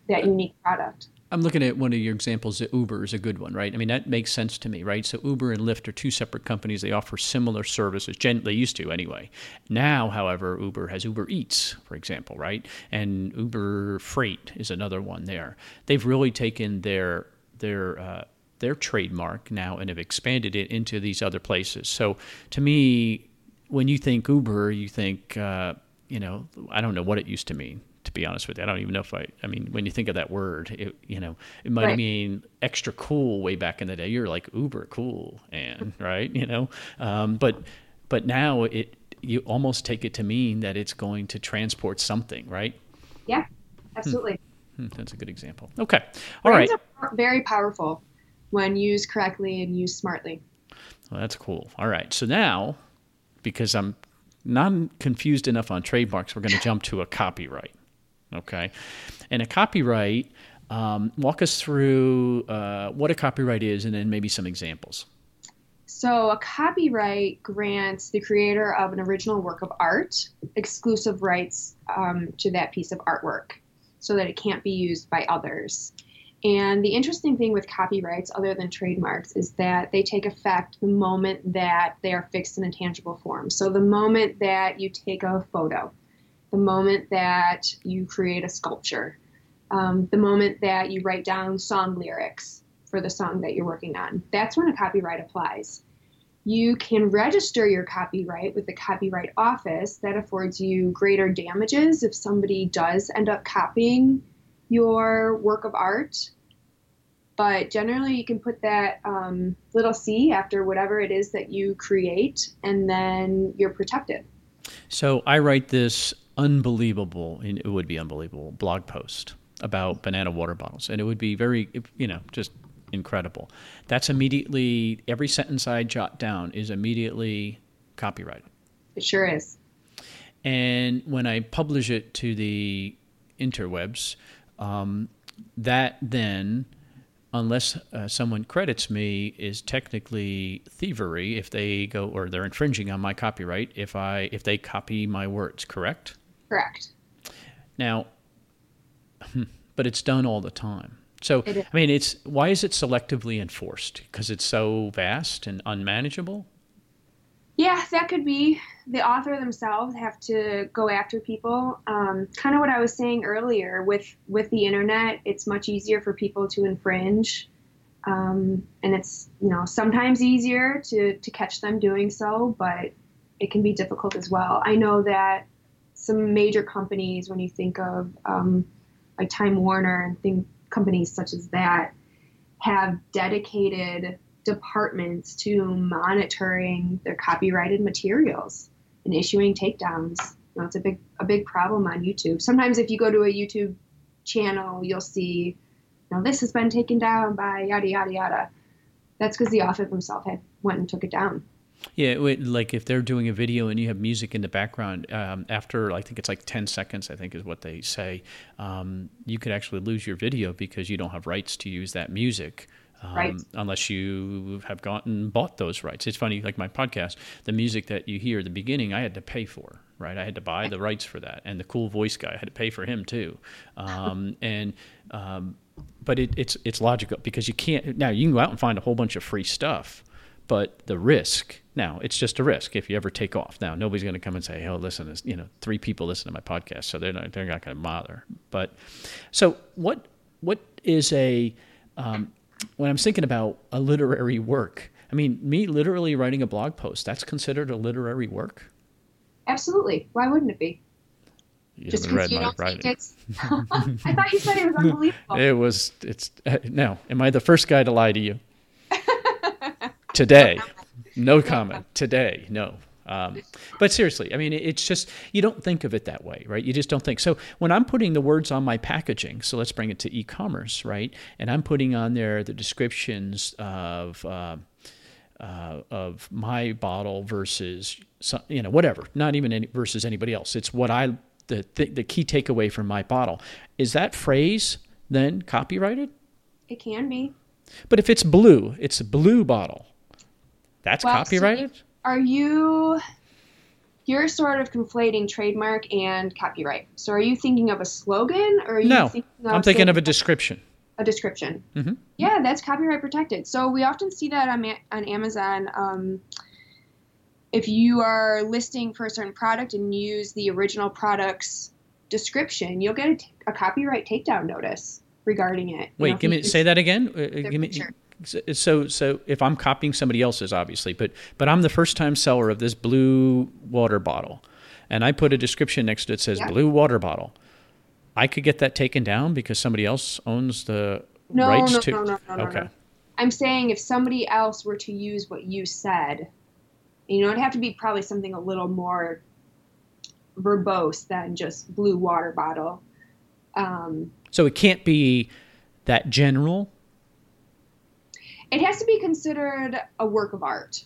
Speaker 1: that unique product.
Speaker 3: I'm looking at one of your examples. Uber is a good one, right? I mean, that makes sense to me, right? So Uber and Lyft are two separate companies. They offer similar services. Gen- they used to anyway. Now, however, Uber has Uber Eats, for example, right? And Uber Freight is another one there. They've really taken their their uh, their trademark now and have expanded it into these other places. So to me, when you think Uber, you think uh, you know I don't know what it used to mean to be honest with you. I don't even know if I, I mean, when you think of that word, it, you know, it might right. mean extra cool way back in the day. You're like uber cool and [laughs] right, you know, um, but, but now it, you almost take it to mean that it's going to transport something, right?
Speaker 1: Yeah, absolutely.
Speaker 3: Hmm. Hmm, that's a good example. Okay. All Brands
Speaker 1: right. very powerful when used correctly and used smartly.
Speaker 3: Well, that's cool. All right. So now, because I'm not confused enough on trademarks, we're going to jump to a copyright. Okay. And a copyright, um, walk us through uh, what a copyright is and then maybe some examples.
Speaker 1: So, a copyright grants the creator of an original work of art exclusive rights um, to that piece of artwork so that it can't be used by others. And the interesting thing with copyrights, other than trademarks, is that they take effect the moment that they are fixed in a tangible form. So, the moment that you take a photo, the moment that you create a sculpture, um, the moment that you write down song lyrics for the song that you're working on. That's when a copyright applies. You can register your copyright with the Copyright Office. That affords you greater damages if somebody does end up copying your work of art. But generally, you can put that um, little C after whatever it is that you create, and then you're protected.
Speaker 3: So I write this unbelievable, it would be unbelievable, blog post about banana water bottles. And it would be very, you know, just incredible. That's immediately, every sentence I jot down is immediately copyrighted.
Speaker 1: It sure is.
Speaker 3: And when I publish it to the interwebs, um, that then unless uh, someone credits me, is technically thievery if they go or they're infringing on my copyright if I if they copy my words. Correct.
Speaker 1: Correct.
Speaker 3: Now, [laughs] but it's done all the time. So, I mean, it's why is it selectively enforced? Because it's so vast and unmanageable.
Speaker 1: Yeah, that could be. The author themselves have to go after people. Um, kind of what I was saying earlier with with the internet, it's much easier for people to infringe, um, and it's you know sometimes easier to to catch them doing so, but it can be difficult as well. I know that some major companies, when you think of um, like Time Warner and think companies such as that, have dedicated departments to monitoring their copyrighted materials and issuing takedowns. You know, it's a big a big problem on YouTube. Sometimes if you go to a YouTube channel, you'll see, you know, this has been taken down by yada yada yada. That's because the author himself had went and took it down.
Speaker 3: Yeah, like if they're doing a video and you have music in the background, um, after I think it's like 10 seconds, I think is what they say, um, you could actually lose your video because you don't have rights to use that music. Um,
Speaker 1: Right.
Speaker 3: Unless you have gotten bought those rights. It's funny, like my podcast, the music that you hear at the beginning, I had to pay for, right? I had to buy the rights for that, and the cool voice guy I had to pay for him too. Um, [laughs] and um, but it, it's it's logical because you can't now you can go out and find a whole bunch of free stuff, but the risk now it's just a risk if you ever take off. Now nobody's going to come and say, "Oh, listen, you know, three people listen to my podcast," so they're not they're not going to bother. But so what what is a um, when I'm thinking about a literary work? I mean, me literally writing a blog post that's considered a literary work.
Speaker 1: Absolutely. Why wouldn't it be?
Speaker 3: You
Speaker 1: Just
Speaker 3: haven't
Speaker 1: because you
Speaker 3: my
Speaker 1: don't
Speaker 3: writing.
Speaker 1: think it's. [laughs] I thought you said it was [laughs] unbelievable.
Speaker 3: It was. It's uh, no. Am I the first guy to lie to you? Today, no comment. Today, no. Um, but seriously, I mean, it's just you don't think of it that way, right? You just don't think. So when I'm putting the words on my packaging, so let's bring it to e-commerce, right? And I'm putting on there the descriptions of. Uh, uh, of my bottle versus some, you know whatever not even any versus anybody else it's what i the, the the key takeaway from my bottle is that phrase then copyrighted
Speaker 1: It can be.
Speaker 3: but if it's blue it's a blue bottle that's
Speaker 1: Well, so
Speaker 3: copyrighted
Speaker 1: Are you? You're sort of conflating trademark and copyright. So are you thinking of a slogan, or are you
Speaker 3: no
Speaker 1: thinking of
Speaker 3: i'm thinking of a description
Speaker 1: a description?
Speaker 3: Mm-hmm.
Speaker 1: Yeah, that's copyright protected. So we often see that on on Amazon. Um, if you are listing for a certain product and use the original product's description, you'll get a, t- a copyright takedown notice regarding it.
Speaker 3: Wait give me say that again Uh, give me
Speaker 1: picture.
Speaker 3: So so if i'm copying somebody else's obviously but but i'm the first time seller of this blue water bottle and i put a description next to it that says
Speaker 1: Yeah.
Speaker 3: blue water bottle i could get that taken down because somebody else owns the
Speaker 1: No,
Speaker 3: rights
Speaker 1: no,
Speaker 3: to
Speaker 1: no, no, no, no,
Speaker 3: okay
Speaker 1: no. I'm saying if somebody else were to use what you said, you know, it'd have to be probably something a little more verbose than just blue water bottle. Um,
Speaker 3: so it can't be that general
Speaker 1: it has to be considered a work of art.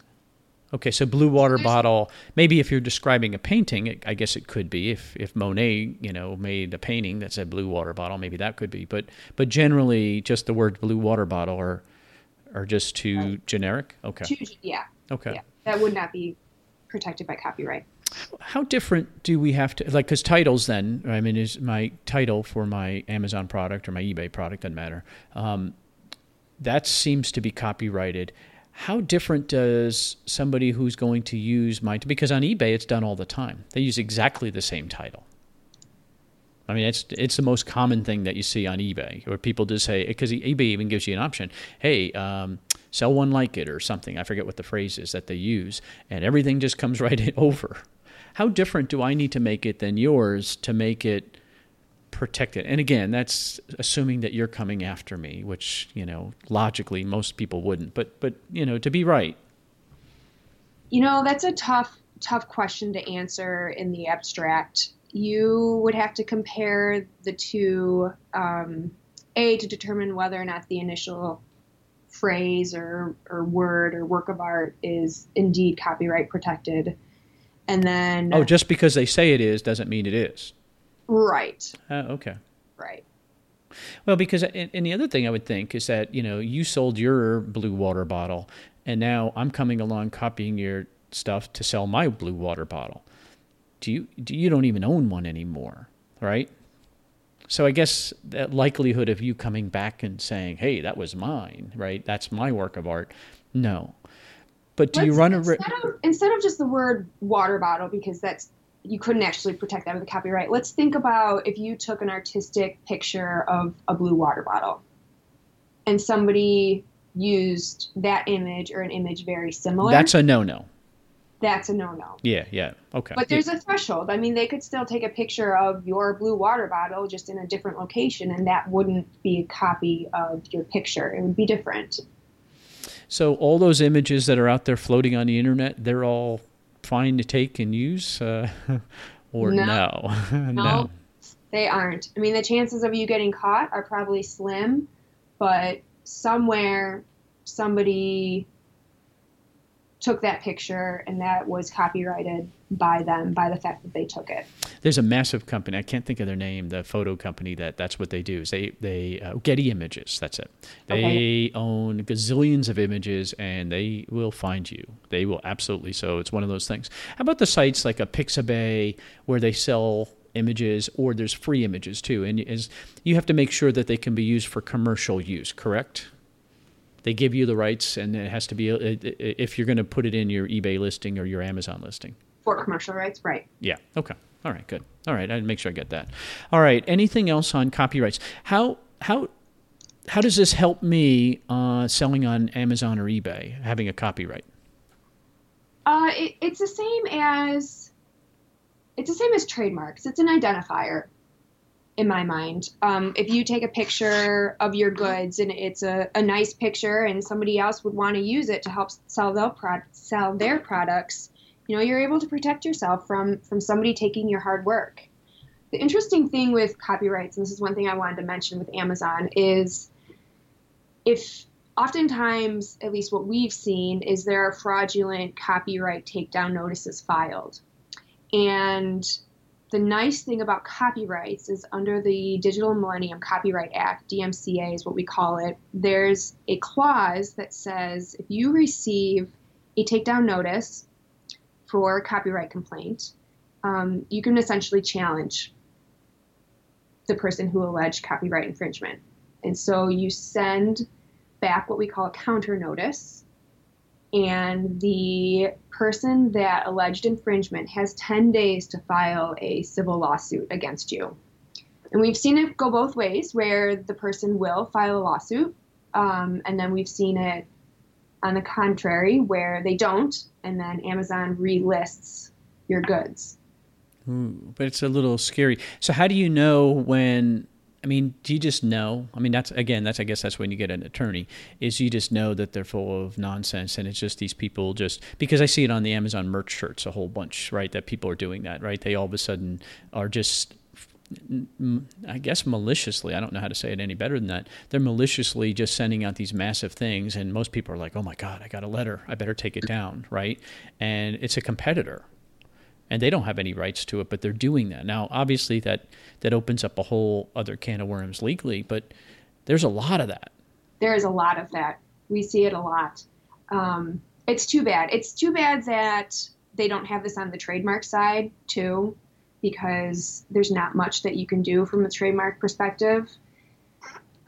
Speaker 3: Okay, so blue water bottle. Maybe if you're describing a painting, it, I guess it could be. If if Monet, you know, made a painting that said blue water bottle, maybe that could be. But but generally, just the word blue water bottle are are just too generic. Okay,
Speaker 1: Too- yeah,
Speaker 3: okay.
Speaker 1: yeah, that would not be protected by copyright.
Speaker 3: How different do we have to like? Because titles, then I mean, is my title for my Amazon product or my eBay product doesn't matter. Um, that seems to be copyrighted. How different does somebody who's going to use my because on eBay it's done all the time. They use exactly the same title. I mean, it's it's the most common thing that you see on eBay, where people just say because eBay even gives you an option. Hey, um, sell one like it or something. I forget what the phrase is that they use, and everything just comes [laughs] right over. How different do I need to make it than yours to make it protected? And again, that's assuming that you're coming after me, which you know logically most people wouldn't. But but you know to be right,
Speaker 1: You know, that's a tough, tough question to answer in the abstract. You would have to compare the two, um, A, to determine whether or not the initial phrase or, or word or work of art is indeed copyright protected. And then,
Speaker 3: oh, just because they say it is doesn't mean it is.
Speaker 1: Right,
Speaker 3: Uh, okay.
Speaker 1: right.
Speaker 3: Well, because and, and the other thing I would think is that you know you sold your blue water bottle, and now I'm coming along copying your stuff to sell my blue water bottle. Do you do you don't even own one anymore, right? So I guess that likelihood of you coming back and saying, "Hey, that was mine," right? That's my work of art. No, but do you
Speaker 1: Let's-
Speaker 3: run a
Speaker 1: instead of instead of just the word water bottle because that's you couldn't actually protect that with a copyright. Let's think about if you took an artistic picture of a blue water bottle and somebody used that image or an image very similar.
Speaker 3: That's a no-no.
Speaker 1: that's a no-no.
Speaker 3: Yeah, yeah, okay.
Speaker 1: But there's a threshold. I mean, they could still take a picture of your blue water bottle just in a different location, and that wouldn't be a copy of your picture. It would be different.
Speaker 3: So all those images that are out there floating on the internet, they're all fine to take and use, uh, [laughs] or
Speaker 1: No.
Speaker 3: no? [laughs] no.
Speaker 1: No. They aren't. I mean, the chances of you getting caught are probably slim, but somewhere somebody took that picture and that was copyrighted by them by the fact that they took it.
Speaker 3: There's a massive company. I can't think of their name. The photo company that that's what they do. Is they they uh, Getty Images. That's it. They okay. own gazillions of images and they will find you. They will absolutely. So it's one of those things. How about the sites like a Pixabay where they sell images or there's free images too and is you have to make sure that they can be used for commercial use correct they give you the rights and it has to be if you're going to put it in your ebay listing or your amazon listing
Speaker 1: for commercial rights, right?
Speaker 3: Yeah. Okay. All right. Good. All right. I'd make sure I get that. All right. Anything else on copyrights? How how how does this help me uh, selling on Amazon or eBay having a copyright?
Speaker 1: Uh, it, it's the same as it's the same as trademarks. It's an identifier in my mind. Um, if you take a picture of your goods and it's a, a nice picture and somebody else would want to use it to help sell their, pro- sell their products, you know you're able to protect yourself from from somebody taking your hard work the interesting thing with copyrights and this is one thing i wanted to mention with amazon is if oftentimes at least what we've seen is there are fraudulent copyright takedown notices filed and the nice thing about copyrights is under the Digital Millennium Copyright Act, DMCA is what we call it, there's a clause that says if you receive a takedown notice for a copyright complaint, um, you can essentially challenge the person who alleged copyright infringement. And so you send back what we call a counter notice, and the person that alleged infringement has 10 days to file a civil lawsuit against you. And we've seen it go both ways, where the person will file a lawsuit, um, and then we've seen it on the contrary, where they don't, and then Amazon relists your goods.
Speaker 3: Ooh, but it's a little scary. So, how do you know when? I mean, do you just know? I mean, that's again, that's I guess that's when you get an attorney. Is you just know that they're full of nonsense, and it's just these people just because I see it on the Amazon merch shirts a whole bunch, right? That people are doing that, right? They all of a sudden are just I guess maliciously, I don't know how to say it any better than that. They're maliciously just sending out these massive things, and most people are like, "Oh my God, I got a letter. I better take it down." Right? And it's a competitor, and they don't have any rights to it, but they're doing that now. Obviously, that that opens up a whole other can of worms legally, but there's a lot of that.
Speaker 1: There is a lot of that. We see it a lot. Um, it's too bad. It's too bad that they don't have this on the trademark side too because there's not much that you can do from a trademark perspective.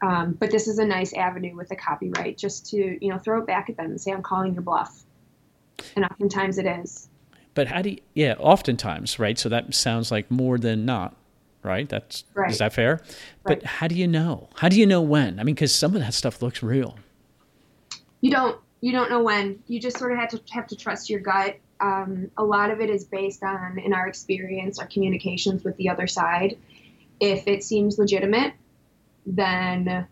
Speaker 1: Um, but this is a nice avenue with the copyright just to you know throw it back at them and say I'm calling your bluff, and oftentimes it is.
Speaker 3: But how do you? Yeah, oftentimes, right? So that sounds like more than not, right? That's right. is that fair? Right. But how do you know? How do you know when? I mean, because some of that stuff looks real.
Speaker 1: You don't. You don't know when. You just sort of have to have to trust your gut um, a lot of it is based on, in our experience, our communications with the other side. If it seems legitimate, then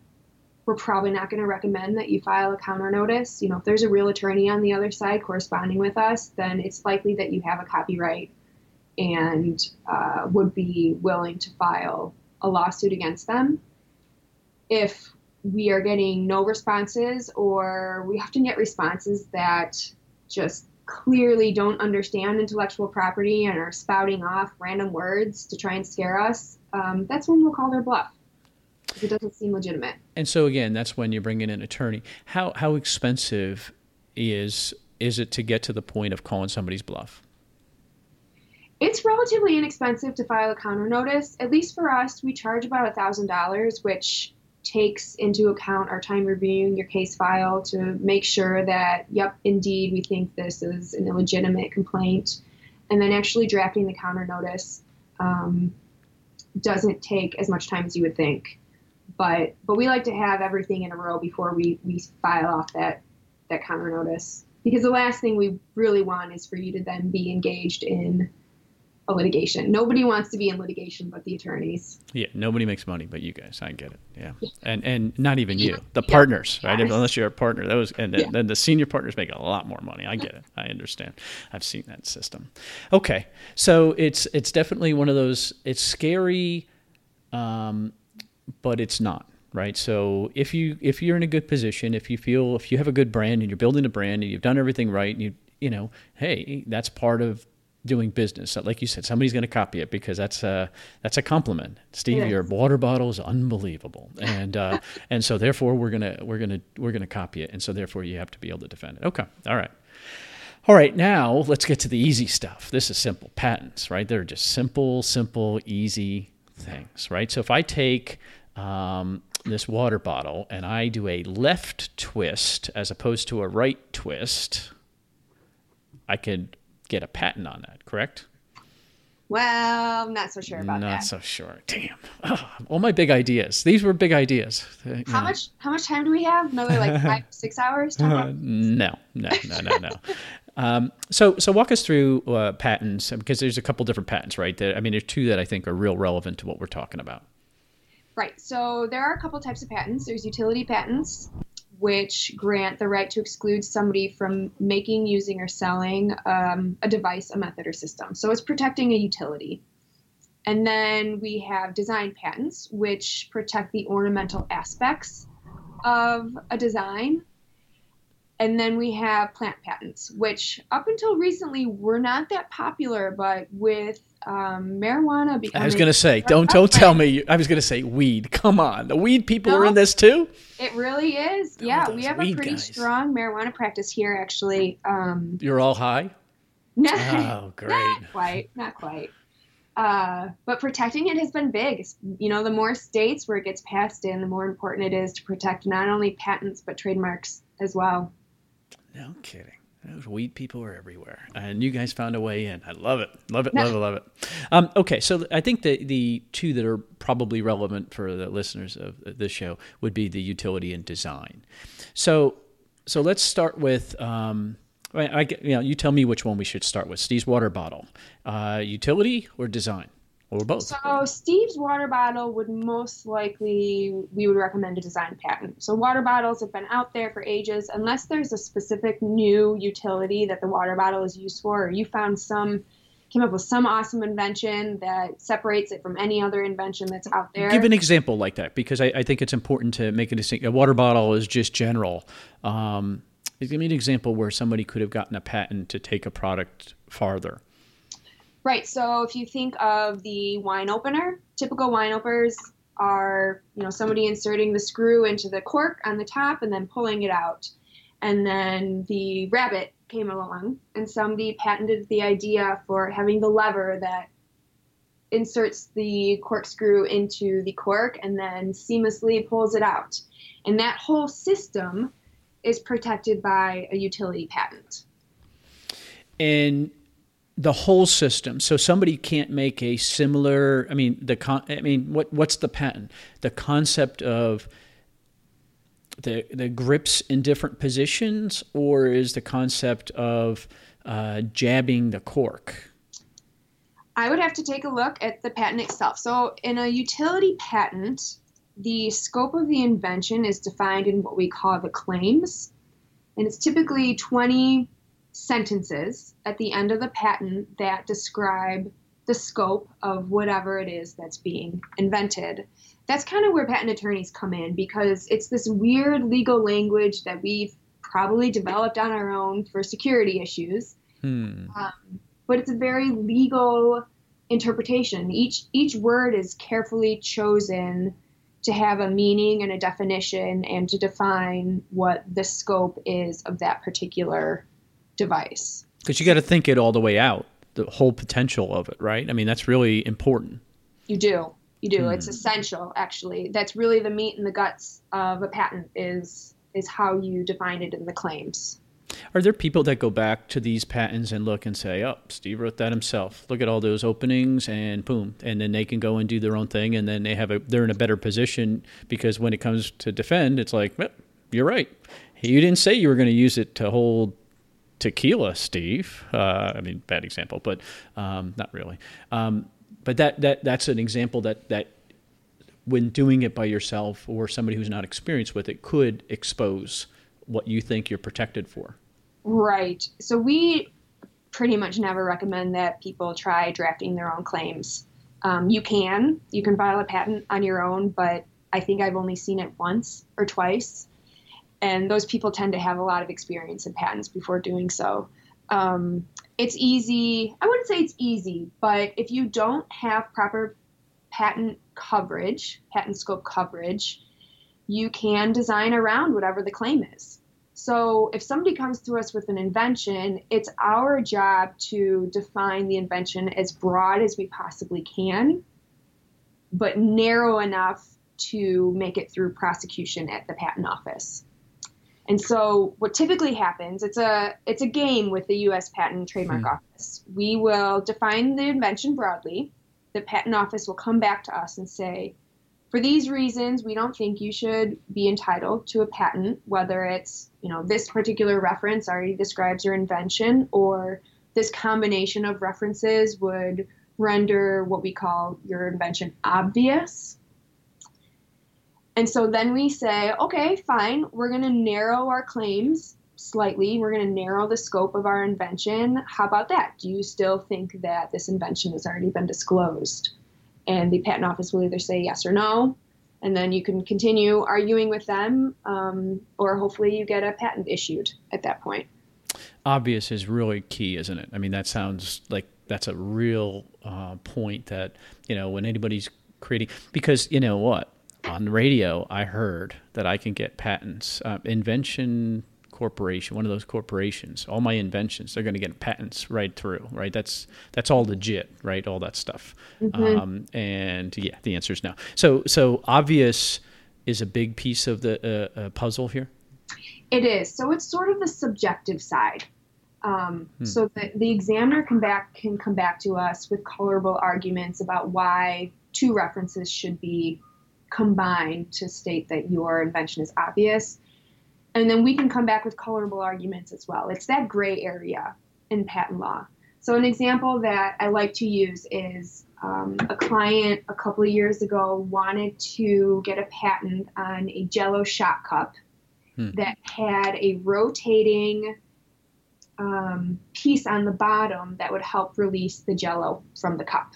Speaker 1: we're probably not going to recommend that you file a counter notice. You know, if there's a real attorney on the other side corresponding with us, then it's likely that you have a copyright and uh, would be willing to file a lawsuit against them. If we are getting no responses, or we often get responses that just clearly don't understand intellectual property and are spouting off random words to try and scare us, um, that's when we'll call their bluff. It doesn't seem legitimate.
Speaker 3: And so again, that's when you bring in an attorney. How how expensive is is it to get to the point of calling somebody's bluff?
Speaker 1: It's relatively inexpensive to file a counter notice. At least for us, we charge about a thousand dollars, which takes into account our time reviewing your case file to make sure that, yep, indeed, we think this is an illegitimate complaint. And then actually drafting the counter notice um, doesn't take as much time as you would think. But but we like to have everything in a row before we, we file off that that counter notice. Because the last thing we really want is for you to then be engaged in a litigation. Nobody wants to be in litigation but the attorneys.
Speaker 3: Yeah, nobody makes money but you guys. I get it. Yeah, and and not even you, the yeah. partners, right? Unless you're a partner, those and yeah. then the senior partners make a lot more money. I get it. I understand. I've seen that system. Okay, so it's it's definitely one of those. It's scary, um, but it's not right so if you if you're in a good position if you feel if you have a good brand and you're building a brand and you've done everything right and you you know, hey, that's part of doing business. Like you said, somebody's going to copy it because that's a that's a compliment. Steve, yes. your water bottle is unbelievable, and uh, [laughs] and so therefore we're gonna we're gonna we're gonna copy it, and so therefore you have to be able to defend it. Okay, all right. All right, now let's get to the easy stuff. This is simple patents, right? They're just simple, simple, easy things, right? So if I take um, this water bottle and I do a left twist as opposed to a right twist, I could get a patent on that, correct?
Speaker 1: Well, I'm not so sure about
Speaker 3: not
Speaker 1: that.
Speaker 3: Not so sure. Damn. Oh, all my big ideas. These were big ideas.
Speaker 1: Uh, how much? How much time do we have? Another like five, six hours?
Speaker 3: Uh, [laughs] no, no, no, no, no. [laughs] um, so, so walk us through uh, patents because there's a couple different patents, right? That, I mean, there's two that I think are real relevant to what we're talking about.
Speaker 1: Right. So there are a couple types of patents. There's utility patents, which grant the right to exclude somebody from making, using, or selling um, a device, a method, or system. So it's protecting a utility. And then we have design patents, which protect the ornamental aspects of a design. And then we have plant patents, which up until recently were not that popular, but with um, marijuana becoming.
Speaker 3: I was going to say, don't don't tell me. I was going to say weed. Come on, the weed people no, are in this too.
Speaker 1: It really is. Oh, yeah, we have a pretty guys. strong marijuana practice here, actually. Um,
Speaker 3: You're all high.
Speaker 1: No, [laughs]
Speaker 3: oh, great.
Speaker 1: Not quite. Not quite. Uh, but protecting it has been big. You know, the more states where it gets passed in, the more important it is to protect not only patents but trademarks as well.
Speaker 3: No kidding. Those weed people are everywhere, and you guys found a way in. I love it, love it, love it, love it. Um, okay, so I think the the two that are probably relevant for the listeners of this show would be the utility and design. So, so let's start with. Um, I, you know, you tell me which one we should start with. Steve's water bottle, uh, utility or design? Or both?
Speaker 1: So Steve's water bottle would most likely we would recommend a design patent. So water bottles have been out there for ages unless there's a specific new utility that the water bottle is used for or you found some came up with some awesome invention that separates it from any other invention that's out there.
Speaker 3: Give an example like that because I, I think it's important to make a distinction. A water bottle is just general. Um, give me an example where somebody could have gotten a patent to take a product farther.
Speaker 1: Right. So if you think of the wine opener, typical wine openers are, you know, somebody inserting the screw into the cork on the top and then pulling it out. And then the rabbit came along and somebody patented the idea for having the lever that inserts the corkscrew into the cork and then seamlessly pulls it out. And that whole system is protected by a utility patent.
Speaker 3: And the whole system. So somebody can't make a similar. I mean, the con. I mean, what what's the patent? The concept of the the grips in different positions, or is the concept of uh, jabbing the cork?
Speaker 1: I would have to take a look at the patent itself. So, in a utility patent, the scope of the invention is defined in what we call the claims, and it's typically 20 sentences at the end of the patent that describe the scope of whatever it is that's being invented. That's kind of where patent attorneys come in because it's this weird legal language that we've probably developed on our own for security issues. Hmm. Um, but it's a very legal interpretation. Each each word is carefully chosen to have a meaning and a definition and to define what the scope is of that particular device.
Speaker 3: Because you got to think it all the way out, the whole potential of it, right? I mean, that's really important.
Speaker 1: You do. You do. Hmm. It's essential, actually. That's really the meat and the guts of a patent is is how you define it in the claims.
Speaker 3: Are there people that go back to these patents and look and say, "Oh, Steve wrote that himself. Look at all those openings, and boom!" And then they can go and do their own thing, and then they have a they're in a better position because when it comes to defend, it's like, Yep, "You're right. You didn't say you were going to use it to hold tequila, Steve. Uh, I mean, bad example, but um, not really. Um, but that that that's an example that that when doing it by yourself or somebody who's not experienced with it could expose what you think you're protected for.
Speaker 1: Right. So we pretty much never recommend that people try drafting their own claims. Um, you can you can file a patent on your own, but I think I've only seen it once or twice and those people tend to have a lot of experience in patents before doing so. um, it's easy. I wouldn't say it's easy, but if you don't have proper patent coverage, patent scope coverage, you can design around whatever the claim is. So if somebody comes to us with an invention, it's our job to define the invention as broad as we possibly can, but narrow enough to make it through prosecution at the patent office. And so what typically happens, it's a it's a game with the US Patent and Trademark hmm. Office. We will define the invention broadly. The patent office will come back to us and say, for these reasons, we don't think you should be entitled to a patent, whether it's, you know, this particular reference already describes your invention or this combination of references would render what we call your invention obvious and so then we say, okay, fine, we're going to narrow our claims slightly. We're going to narrow the scope of our invention. How about that? Do you still think that this invention has already been disclosed? And the patent office will either say yes or no, and then you can continue arguing with them, um, or hopefully you get a patent issued at that point.
Speaker 3: Obvious is really key, isn't it? I mean, that sounds like that's a real uh, point that, you know, when anybody's creating, because you know what? On the radio, I heard that I can get patents. Uh, Invention Corporation, one of those corporations, all my inventions, they're going to get patents right through, right? That's that's all legit, right? All that stuff. Mm-hmm. Um, and yeah, the answer is no. So so obvious is a big piece of the uh, uh, puzzle here.
Speaker 1: It is. So it's sort of the subjective side. Um, hmm. So the, the examiner can back can come back to us with colorable arguments about why two references should be combine to state that your invention is obvious. And then we can come back with colorable arguments as well. It's that gray area in patent law. So, an example that I like to use is um, a client a couple of years ago wanted to get a patent on a jello shot cup hmm. that had a rotating um, piece on the bottom that would help release the jello from the cup.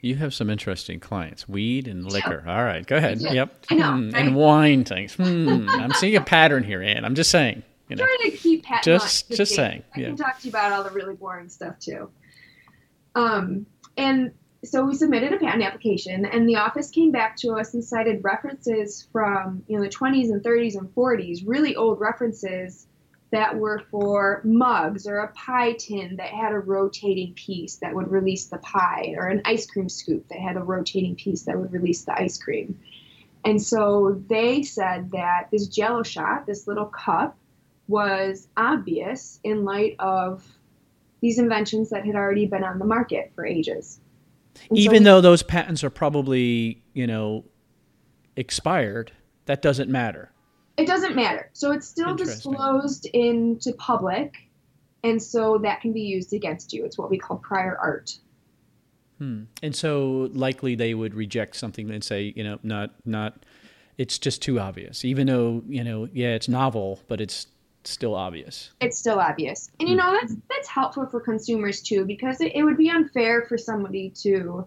Speaker 3: You have some interesting clients. Weed and liquor. All right, go ahead.
Speaker 1: Yeah.
Speaker 3: Yep.
Speaker 1: I know,
Speaker 3: mm,
Speaker 1: right?
Speaker 3: And wine things. Hmm. I'm seeing a pattern here, Ann. I'm just saying. You know.
Speaker 1: Trying to keep patent
Speaker 3: just just saying.
Speaker 1: I
Speaker 3: yeah.
Speaker 1: can talk to you about all the really boring stuff too. Um, and so we submitted a patent application, and the office came back to us and cited references from you know the 20s and 30s and 40s, really old references that were for mugs or a pie tin that had a rotating piece that would release the pie, or an ice cream scoop that had a rotating piece that would release the ice cream. And so they said that this jello shot, this little cup, was obvious in light of these inventions that had already been on the market for ages.
Speaker 3: And Even so, though those patents are probably, you know, expired, that doesn't matter.
Speaker 1: It doesn't matter. So it's still disclosed into public, and so that can be used against you. It's what we call prior art.
Speaker 3: Hmm. And so likely they would reject something and say, you know, not not. It's just too obvious, even though you know, yeah, it's novel, but it's still obvious.
Speaker 1: It's still obvious, and you hmm. know that's that's helpful for consumers too, because it, it would be unfair for somebody to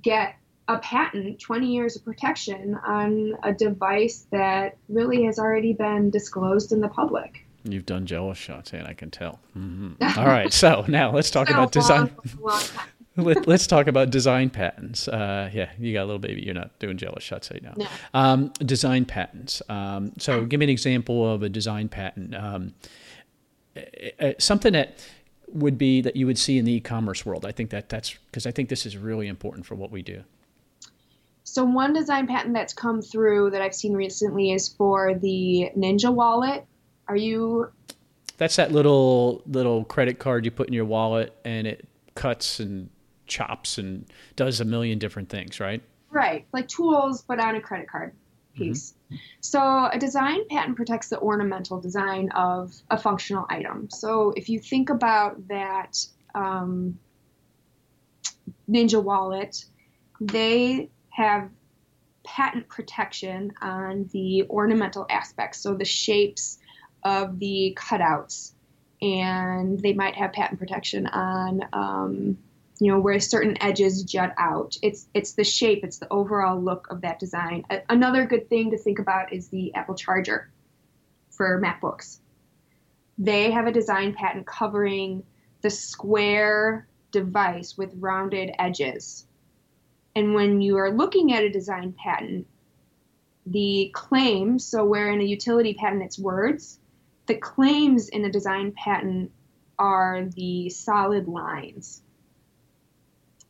Speaker 1: get a patent, 20 years of protection on a device that really has already been disclosed in the public.
Speaker 3: You've done jello shots, and I can tell. Mm-hmm. All right, so [laughs] now let's talk about design. Long, [laughs] Let, us talk about design patents. Uh, yeah, you got a little baby. You're not doing jello shots right now.
Speaker 1: No.
Speaker 3: Um, design patents. Um, so, give me an example of a design patent. Um, something that would be that you would see in the e-commerce world. I think that that's because I think this is really important for what we do.
Speaker 1: So one design patent that's come through that I've seen recently is for the Ninja wallet. Are you
Speaker 3: That's that little little credit card you put in your wallet and it cuts and chops and does a million different things, right?
Speaker 1: Right. Like tools but on a credit card piece. Mm-hmm. So a design patent protects the ornamental design of a functional item. So if you think about that um, Ninja wallet, they have patent protection on the ornamental aspects, so the shapes of the cutouts, and they might have patent protection on, um, you know, where certain edges jut out. It's it's the shape, it's the overall look of that design. A- another good thing to think about is the Apple Charger for MacBooks. they have a design patent covering the square device with rounded edges. And when you are looking at a design patent, the claims, so where in a utility patent it's words, the claims in a design patent are the solid lines.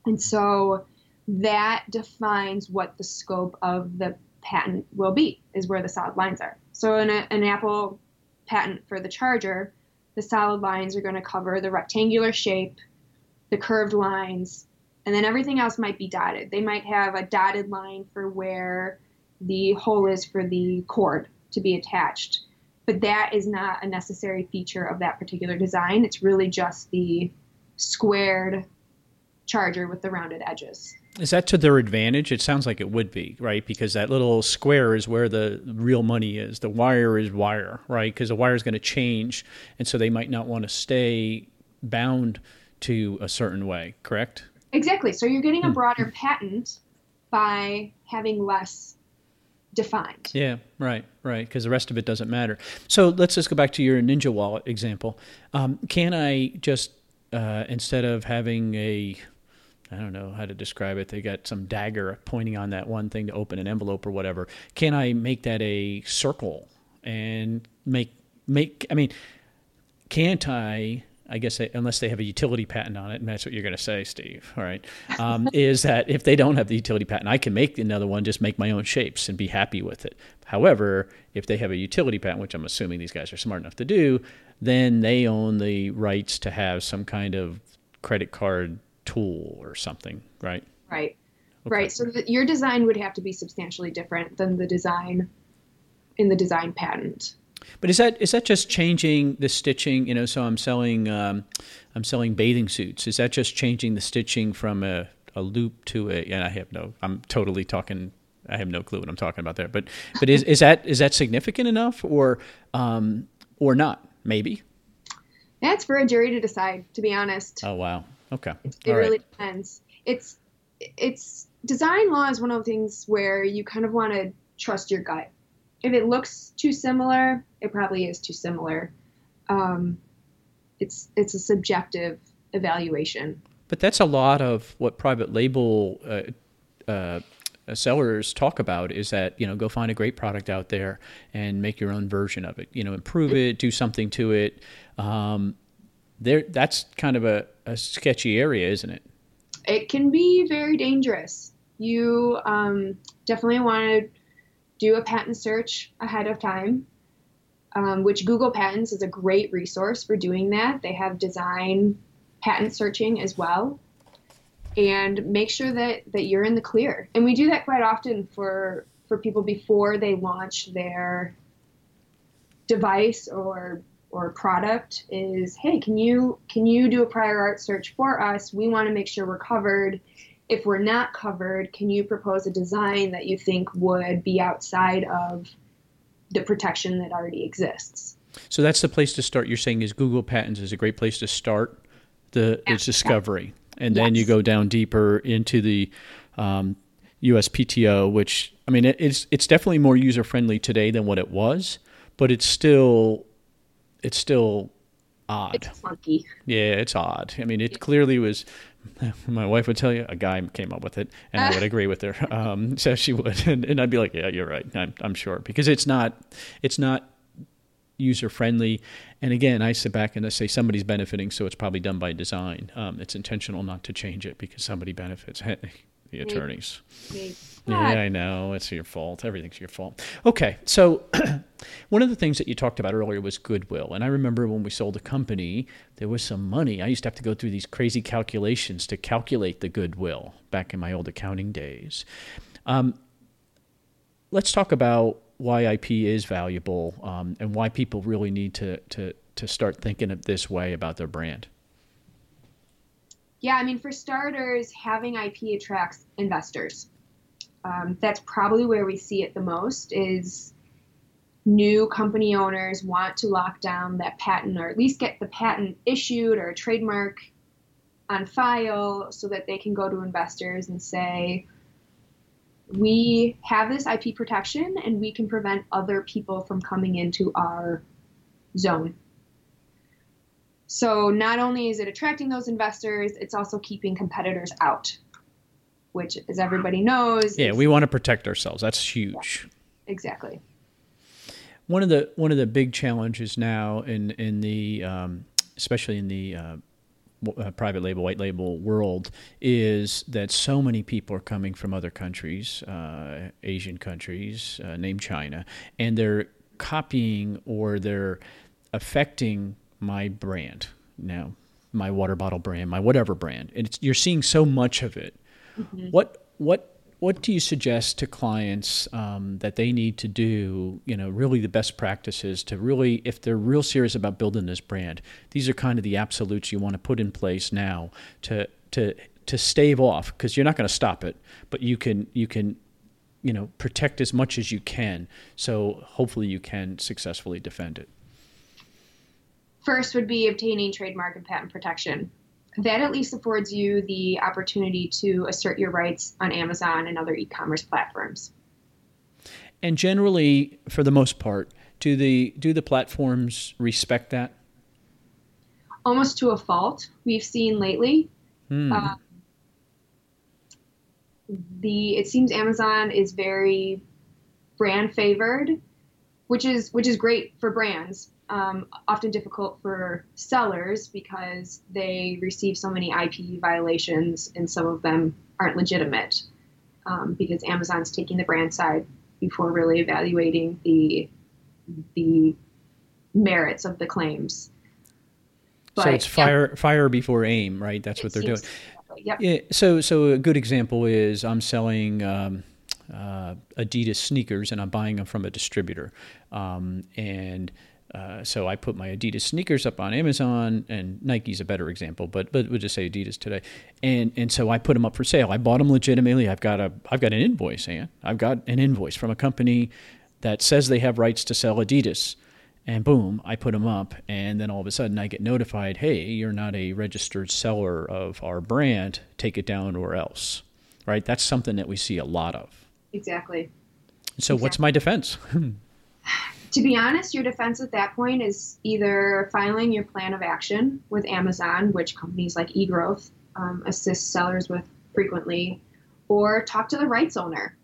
Speaker 1: And so that defines what the scope of the patent will be, is where the solid lines are. So in a, an Apple patent for the charger, the solid lines are going to cover the rectangular shape, the curved lines, and then everything else might be dotted. They might have a dotted line for where the hole is for the cord to be attached. But that is not a necessary feature of that particular design. It's really just the squared charger with the rounded edges.
Speaker 3: Is that to their advantage? It sounds like it would be, right? Because that little square is where the real money is. The wire is wire, right? Because the wire is going to change, and so they might not want to stay bound to a certain way, correct?
Speaker 1: Exactly. So you're getting a hmm. broader patent by having less defined.
Speaker 3: Yeah, right, right. Because the rest of it doesn't matter. So let's just go back to your Ninja wallet example. Um, can I just, uh, instead of having a I don't know how to describe it. They got some dagger pointing on that one thing to open an envelope or whatever. Can I make that a circle and make make? I mean, can't I? I guess they, unless they have a utility patent on it, and that's what you're going to say, Steve. All right, um, [laughs] is that if they don't have the utility patent, I can make another one, just make my own shapes and be happy with it. However, if they have a utility patent, which I'm assuming these guys are smart enough to do, then they own the rights to have some kind of credit card tool or something, right?
Speaker 1: Right. Okay. Right. So the, your design would have to be substantially different than the design in the design patent.
Speaker 3: But is that is that just changing the stitching? You know, so I'm selling um, I'm selling bathing suits. Is that just changing the stitching from a, a loop to a? And I have no. I'm totally talking. I have no clue what I'm talking about there. But but is is that is that significant enough or um, or not? Maybe.
Speaker 1: That's for a jury to decide. To be honest.
Speaker 3: Oh wow. Okay.
Speaker 1: It, it really right. depends. It's it's design law is one of the things where you kind of want to trust your gut. If it looks too similar, it probably is too similar. Um, it's it's a subjective evaluation.
Speaker 3: But that's a lot of what private label uh, uh, sellers talk about is that you know go find a great product out there and make your own version of it. You know, improve it, do something to it. Um, there that's kind of a, a sketchy area, isn't it?
Speaker 1: It can be very dangerous. You um, definitely want to do a patent search ahead of time, um, which Google Patents is a great resource for doing that. They have design patent searching as well. And make sure that, that you're in the clear. And we do that quite often for, for people before they launch their device or or product is hey can you can you do a prior art search for us we want to make sure we're covered if we're not covered can you propose a design that you think would be outside of the protection that already exists
Speaker 3: so that's the place to start you're saying is google patents is a great place to start the, the discovery and yes. then you go down deeper into the um, uspto which i mean it's it's definitely more user friendly today than what it was but it's still it's still odd.
Speaker 1: It's funky.
Speaker 3: Yeah, it's odd. I mean, it clearly was. [laughs] My wife would tell you a guy came up with it, and I would [laughs] agree with her. Um, [laughs] so she would, and, and, I'd be like, "Yeah, you're right. I'm, I'm sure," because it's not, it's not user friendly. And again, I sit back and I say somebody's benefiting, so it's probably done by design. Um, it's intentional not to change it because somebody benefits. the attorneys. Yeah, I know. It's your fault. Everything's your fault. Okay. So, [clears throat] one of the things that you talked about earlier was goodwill. And I remember when we sold a company, there was some money. I used to have to go through these crazy calculations to calculate the goodwill back in my old accounting days. Um, let's talk about why IP is valuable um, and why people really need to, to, to start thinking of this way about their brand.
Speaker 1: Yeah, I mean, for starters, having IP attracts investors. Um, that's probably where we see it the most is new company owners want to lock down that patent or at least get the patent issued or a trademark on file so that they can go to investors and say, we have this IP protection and we can prevent other people from coming into our zone. So not only is it attracting those investors, it's also keeping competitors out, which, as everybody knows,
Speaker 3: yeah, we want to protect ourselves. That's huge.
Speaker 1: Yeah, exactly.
Speaker 3: One of the one of the big challenges now in in the um, especially in the uh, uh, private label, white label world is that so many people are coming from other countries, uh, Asian countries, uh, named China, and they're copying or they're affecting my brand now, my water bottle brand, my whatever brand. And you're seeing so much of it. Mm-hmm. What what what do you suggest to clients um, that they need to do you know really the best practices to really if they're real serious about building this brand these are kind of the absolutes you want to put in place now to to to stave off because you're not going to stop it but you can you can you know protect as much as you can so hopefully you can successfully defend it
Speaker 1: first would be obtaining trademark and patent protection that at least affords you the opportunity to assert your rights on Amazon and other e-commerce platforms.
Speaker 3: And generally, for the most part, do the do the platforms respect that?
Speaker 1: Almost to a fault. We've seen lately. Hmm. Uh, the it seems Amazon is very brand favored, which is which is great for brands um, often difficult for sellers because they receive so many IP violations and some of them aren't legitimate um, because Amazon's taking the brand side before really evaluating the the merits of the claims.
Speaker 3: But, so it's fire yeah. fire before aim, right? That's it what they're doing.
Speaker 1: Yep. Yeah,
Speaker 3: so so a good example is I'm selling. Um, uh, Adidas sneakers, and I'm buying them from a distributor. Um, and uh, so I put my Adidas sneakers up on Amazon, and Nike's a better example, but but we'll just say Adidas today. And and so I put them up for sale. I bought them legitimately. I've got a I've got an invoice, and I've got an invoice from a company that says they have rights to sell Adidas. And boom, I put them up, and then all of a sudden I get notified, "Hey, you're not a registered seller of our brand. Take it down, or else." Right? That's something that we see a lot of.
Speaker 1: Exactly.
Speaker 3: So, exactly. what's my defense? [laughs]
Speaker 1: to be honest, your defense at that point is either filing your plan of action with Amazon, which companies like eGrowth um, assist sellers with frequently, or talk to the rights owner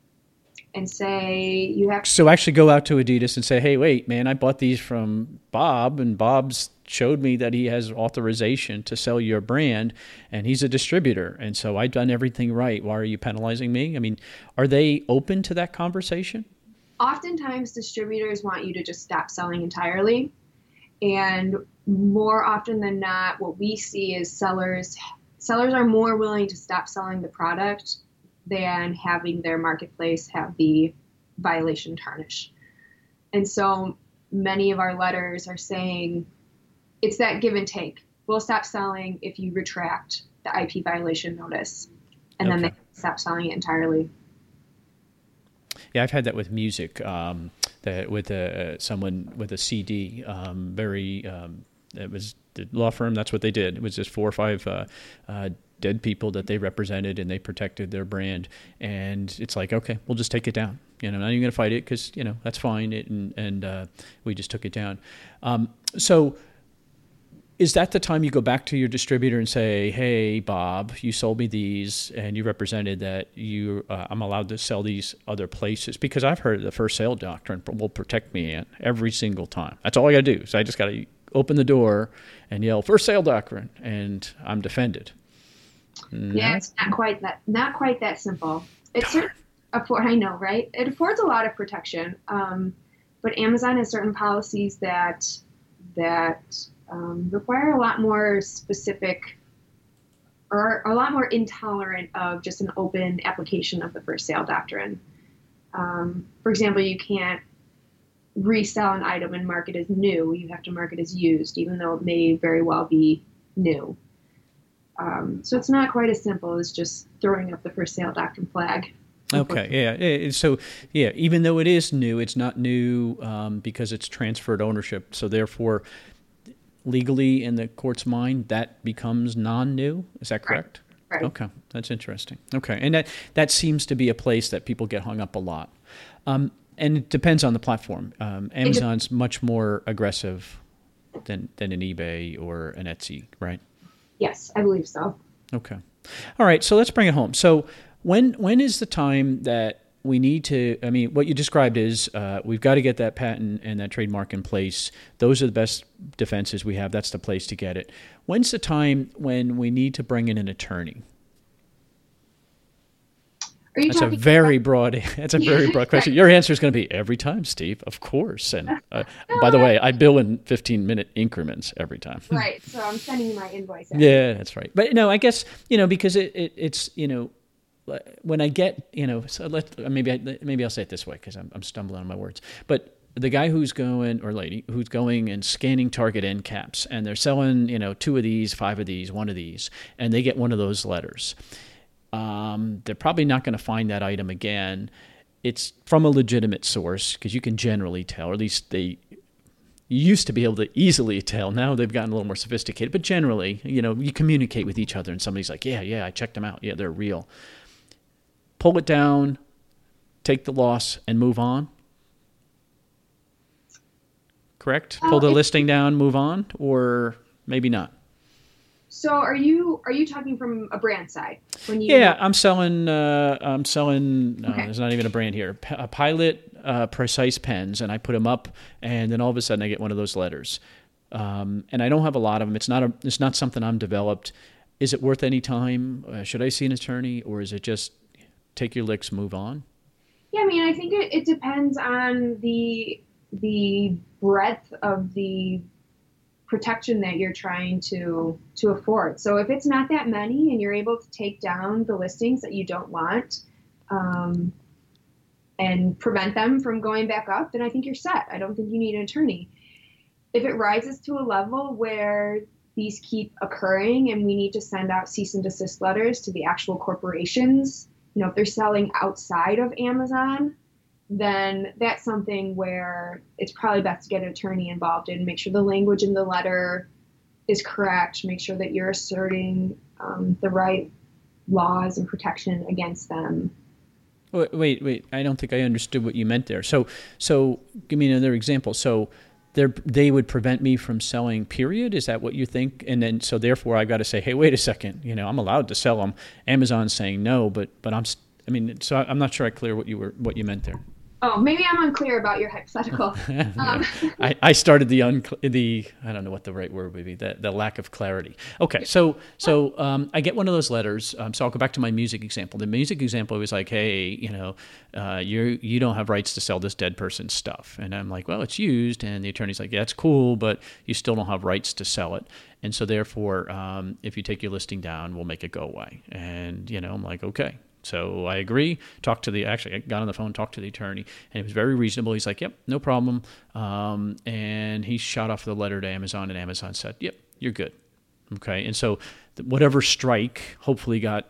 Speaker 1: and say you have.
Speaker 3: So actually, go out to Adidas and say, "Hey, wait, man, I bought these from Bob, and Bob's showed me that he has authorization to sell your brand, and he's a distributor, and so I've done everything right. Why are you penalizing me? I mean, are they open to that conversation?"
Speaker 1: Oftentimes distributors want you to just stop selling entirely. And more often than not, what we see is sellers sellers are more willing to stop selling the product than having their marketplace have the violation tarnish. And so many of our letters are saying it's that give and take. We'll stop selling if you retract the IP violation notice. And okay. then they stop selling it entirely.
Speaker 3: Yeah, I've had that with music. Um, that with a, someone with a CD, um, very. Um, it was the law firm. That's what they did. It was just four or five uh, uh, dead people that they represented, and they protected their brand. And it's like, okay, we'll just take it down. You know, not even going to fight it because you know that's fine. It, and and uh, we just took it down. Um, so is that the time you go back to your distributor and say, "Hey, Bob, you sold me these, and you represented that you uh, I'm allowed to sell these other places?" Because I've heard the first sale doctrine will protect me in every single time. That's all I got to do. So I just got to open the door and yell first sale doctrine, and I'm defended.
Speaker 1: Mm-hmm. Yeah, it's not quite that not quite that simple. It's afford I know, right? It affords a lot of protection, um, but Amazon has certain policies that that um, require a lot more specific or a lot more intolerant of just an open application of the first sale doctrine. Um, for example, you can't resell an item and market as new. You have to market as used, even though it may very well be new. Um, so it's not quite as simple as just throwing up the first sale doctrine flag.
Speaker 3: Okay, yeah. So, yeah, even though it is new, it's not new um, because it's transferred ownership. So, therefore, legally in the court's mind that becomes non-new. Is that correct?
Speaker 1: Right.
Speaker 3: Okay, that's interesting. Okay, and that that seems to be a place that people get hung up a lot. Um, and it depends on the platform. Um, Amazon's much more aggressive than than an eBay or an Etsy, right?
Speaker 1: Yes, I believe so.
Speaker 3: Okay. All right. So let's bring it home. So when when is the time that we need to i mean what you described is uh, we've got to get that patent and that trademark in place. Those are the best defenses we have. That's the place to get it. When's the time when we need to bring in an attorney? That's a very about- broad [laughs] that's a very broad [laughs] question. Your answer is going to be every time steve of course. And uh, [laughs] by the way i bill in 15 minute increments every time.
Speaker 1: Right so i'm sending you my invoice
Speaker 3: yeah that's right. But no i guess you know because it, it it's you know when I get, you know, so let maybe I, maybe I'll say it this way because I'm, I'm stumbling on my words. But the guy who's going or lady who's going and scanning Target end caps, and they're selling, you know, two of these, five of these, one of these, and they get one of those letters. Um, they're probably not going to find that item again. It's from a legitimate source because you can generally tell, or at least they used to be able to easily tell. Now they've gotten a little more sophisticated, but generally, you know, you communicate with each other, and somebody's like, "Yeah, yeah, I checked them out. Yeah, they're real." Pull it down, take the loss, and move on? Correct? pull the listing down, move on, or maybe not?
Speaker 1: So are you are you talking from a brand side?
Speaker 3: When you yeah, I'm selling. Uh, I'm selling. Uh. There's not even a brand here. P- a Pilot uh, Precise pens, and I put them up, and then all of a sudden I get one of those letters. Um, and I don't have a lot of them. It's not a. It's not something I'm developed. Is it worth any time? Uh, should I see an attorney, or is it just take your licks, move on?
Speaker 1: Yeah, I mean, I think it, it depends on the the breadth of the protection that you're trying to to afford. So if it's not that many and you're able to take down the listings that you don't want um, and prevent them from going back up, then I think you're set. I don't think you need an attorney. If it rises to a level where these keep occurring and we need to send out cease and desist letters to the actual corporations know, if they're selling outside of Amazon, then that's something where it's probably best to get an attorney involved in, make sure the language in the letter is correct, make sure that you're asserting um, the right laws and protection against them.
Speaker 3: Wait, Wait, wait, I don't think I understood what you meant there. So, so give me another example. So, they would prevent me from selling period? Is that what you think? And then so therefore i got to say hey wait a second you know i'm allowed to sell them amazon's saying no but but i'm i mean so i'm not sure i clear what you were what you meant there
Speaker 1: Oh, maybe I'm unclear about your hypothetical. [laughs] Um. [laughs]
Speaker 3: I, I started the un, the I don't know what the right word would be the, the lack of clarity. Okay, so so um, I get one of those letters. Um, so I'll go back to my music example. The music example was like, hey, you know, uh, you you don't have rights to sell this dead person's stuff, and I'm like, well, it's used, and the attorney's like, yeah, it's cool, but you still don't have rights to sell it, and so therefore, um, if you take your listing down, we'll make it go away. And you know, I'm like, okay, so I agree. Talked to the actually, I got on the phone, talked to the attorney, and it was very reasonable. He's like, "Yep, no problem." Um, and he shot off the letter to Amazon, and Amazon said, "Yep, you're good." Okay, and so whatever strike hopefully got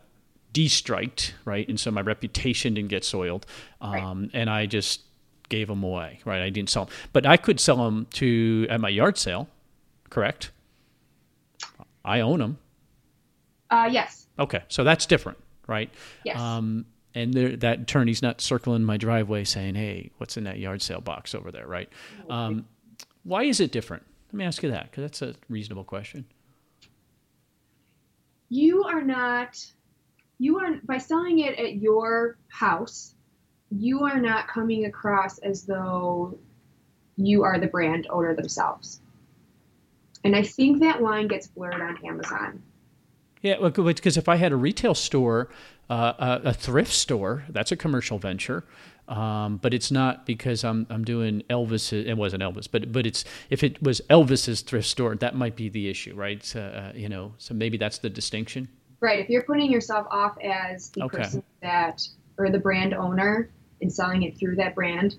Speaker 3: de-striked, right? And so my reputation didn't get soiled, um, right. and I just gave them away, right? I didn't sell them, but I could sell them to at my yard sale, correct? I own them.
Speaker 1: Uh, yes.
Speaker 3: Okay, so that's different right?
Speaker 1: Yes.
Speaker 3: Um, and there, that attorney's not circling my driveway saying, "Hey, what's in that yard sale box over there?" Right? Um, why is it different? Let me ask you that because that's a reasonable question.
Speaker 1: You are not. You are by selling it at your house. You are not coming across as though you are the brand owner themselves. And I think that line gets blurred on Amazon.
Speaker 3: Yeah, because if I had a retail store, uh, a, a, thrift store, that's a commercial venture. Um, but it's not because I'm I'm doing Elvis. It wasn't Elvis, but but it's if it was Elvis's thrift store, that might be the issue, right? Uh, uh, you know, so maybe that's the distinction.
Speaker 1: Right. If you're putting yourself off as the okay. person that or the brand owner and selling it through that brand,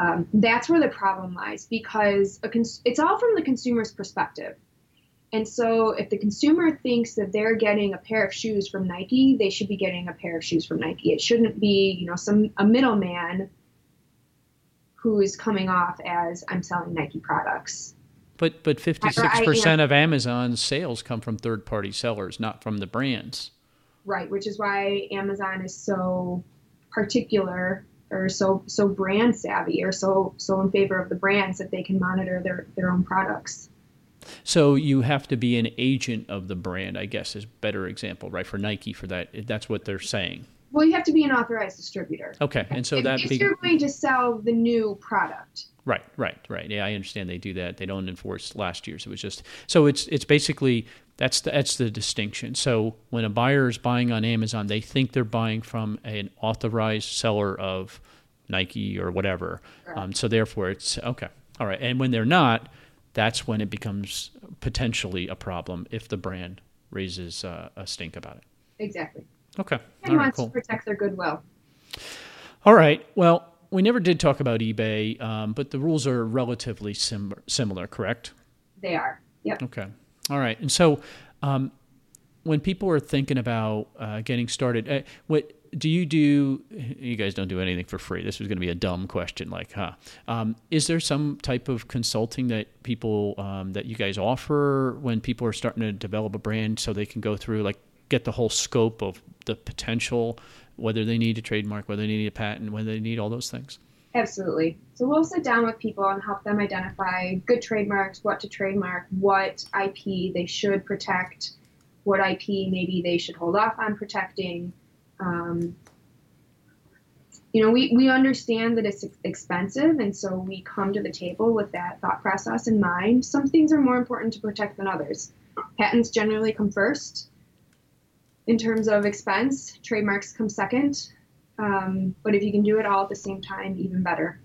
Speaker 1: um, that's where the problem lies because cons- it's all from the consumer's perspective. And so if the consumer thinks that they're getting a pair of shoes from Nike, they should be getting a pair of shoes from Nike. It shouldn't be, you know, some a middleman who is coming off as I'm selling Nike products.
Speaker 3: But but 56% of Amazon's sales come from third-party sellers, not from the brands.
Speaker 1: Right, which is why Amazon is so particular or so so brand savvy or so so in favor of the brands that they can monitor their their own products.
Speaker 3: So you have to be an agent of the brand, I guess, is better example, right? For Nike, for that, that's what they're saying.
Speaker 1: Well, you have to be an authorized distributor.
Speaker 3: Okay, and so
Speaker 1: if,
Speaker 3: that
Speaker 1: if
Speaker 3: be-
Speaker 1: you're going to sell the new product.
Speaker 3: Right, right, right. Yeah, I understand they do that. They don't enforce last year's. It was just so it's it's basically that's the, that's the distinction. So when a buyer is buying on Amazon, they think they're buying from an authorized seller of Nike or whatever. Um, so therefore, it's okay. All right, and when they're not, that's when it becomes potentially a problem if the brand raises uh, a stink about it.
Speaker 1: Exactly.
Speaker 3: Okay.
Speaker 1: And
Speaker 3: All right,
Speaker 1: wants
Speaker 3: cool.
Speaker 1: to protect their goodwill.
Speaker 3: All right. Well, we never did talk about eBay, um, but the rules are relatively sim- similar, correct?
Speaker 1: They are. Yep.
Speaker 3: Okay. All right. And so, um, when people are thinking about uh, getting started, uh, what do you do? You guys don't do anything for free. This was going to be a dumb question, like, huh? Um, is there some type of consulting that people um, that you guys offer when people are starting to develop a brand, so they can go through like get the whole scope of the potential, whether they need a trademark, whether they need a patent, whether they need all those things?
Speaker 1: Absolutely. So we'll sit down with people and help them identify good trademarks, what to trademark, what IP they should protect, what IP maybe they should hold off on protecting. Um, you know, we, we understand that it's expensive, and so we come to the table with that thought process in mind. Some things are more important to protect than others. Patents generally come first in terms of expense, trademarks come second. Um, but if you can do it all at the same time, even better.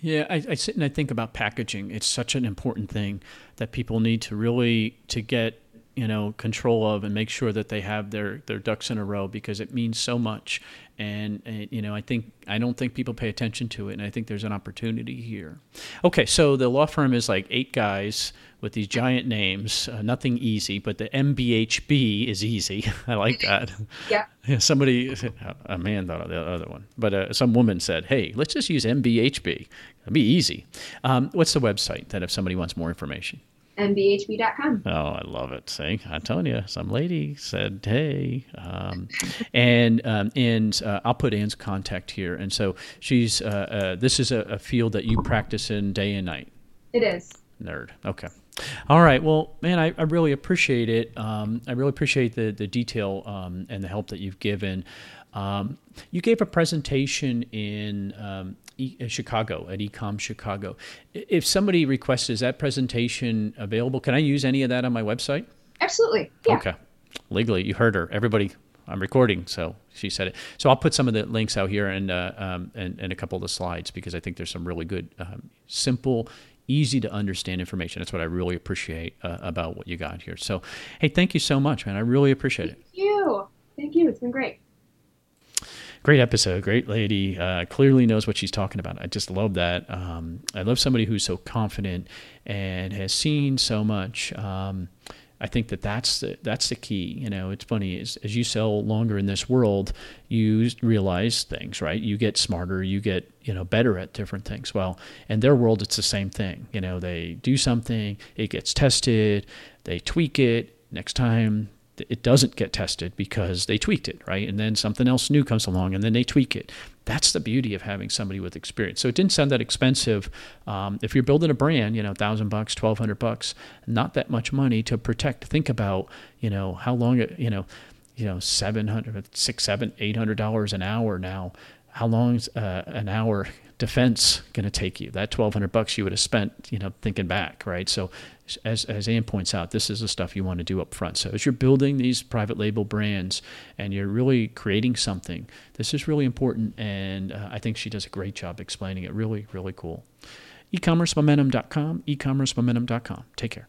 Speaker 3: Yeah, I, I sit and I think about packaging. It's such an important thing that people need to really to get you know control of and make sure that they have their their ducks in a row because it means so much. And, and you know, I think I don't think people pay attention to it, and I think there's an opportunity here. Okay, so the law firm is like eight guys with these giant names. Uh, nothing easy, but the MBHB is easy. [laughs] I like that.
Speaker 1: Yeah.
Speaker 3: Yeah, somebody, a man thought of the other one, but uh, some woman said, "Hey, let's just use MBHB. It'll be easy." Um, what's the website that if somebody wants more information?
Speaker 1: mbhb.com.
Speaker 3: Oh, I love it. See, I'm telling you, some lady said, "Hey," um, and um, and uh, I'll put Ann's contact here. And so she's. Uh, uh, this is a, a field that you practice in day and night.
Speaker 1: It is.
Speaker 3: Nerd. Okay. All right. Well, man, I, I really appreciate it. Um, I really appreciate the the detail um, and the help that you've given. Um, you gave a presentation in um, e- Chicago at Ecom Chicago. If somebody requests, is that presentation available? Can I use any of that on my website?
Speaker 1: Absolutely. Yeah.
Speaker 3: Okay. Legally, you heard her. Everybody, I'm recording, so she said it. So I'll put some of the links out here and uh, um, and, and a couple of the slides because I think there's some really good, um, simple, easy to understand information. That's what I really appreciate uh, about what you got here. So, hey, thank you so much, man. I really appreciate it.
Speaker 1: Thank you. Thank you. It's been great.
Speaker 3: Great episode, great lady. Uh, clearly knows what she's talking about. I just love that. Um, I love somebody who's so confident and has seen so much. Um, I think that that's the, that's the key. You know, it's funny as, as you sell longer in this world, you realize things, right? You get smarter, you get you know better at different things. Well, in their world, it's the same thing. You know, they do something, it gets tested, they tweak it. Next time, it doesn't get tested because they tweaked it, right? And then something else new comes along, and then they tweak it. That's the beauty of having somebody with experience. So it didn't sound that expensive. Um, if you're building a brand, you know, thousand bucks, twelve hundred bucks, not that much money to protect. Think about, you know, how long it, you know, you know, seven hundred, six, seven, eight hundred dollars an hour now. How long is uh, an hour defense going to take you? That twelve hundred bucks you would have spent, you know, thinking back, right? So, as as Ann points out, this is the stuff you want to do up front. So, as you're building these private label brands and you're really creating something, this is really important. And uh, I think she does a great job explaining it. Really, really cool. E-commercemomentum.com. E-commercemomentum.com. Take care.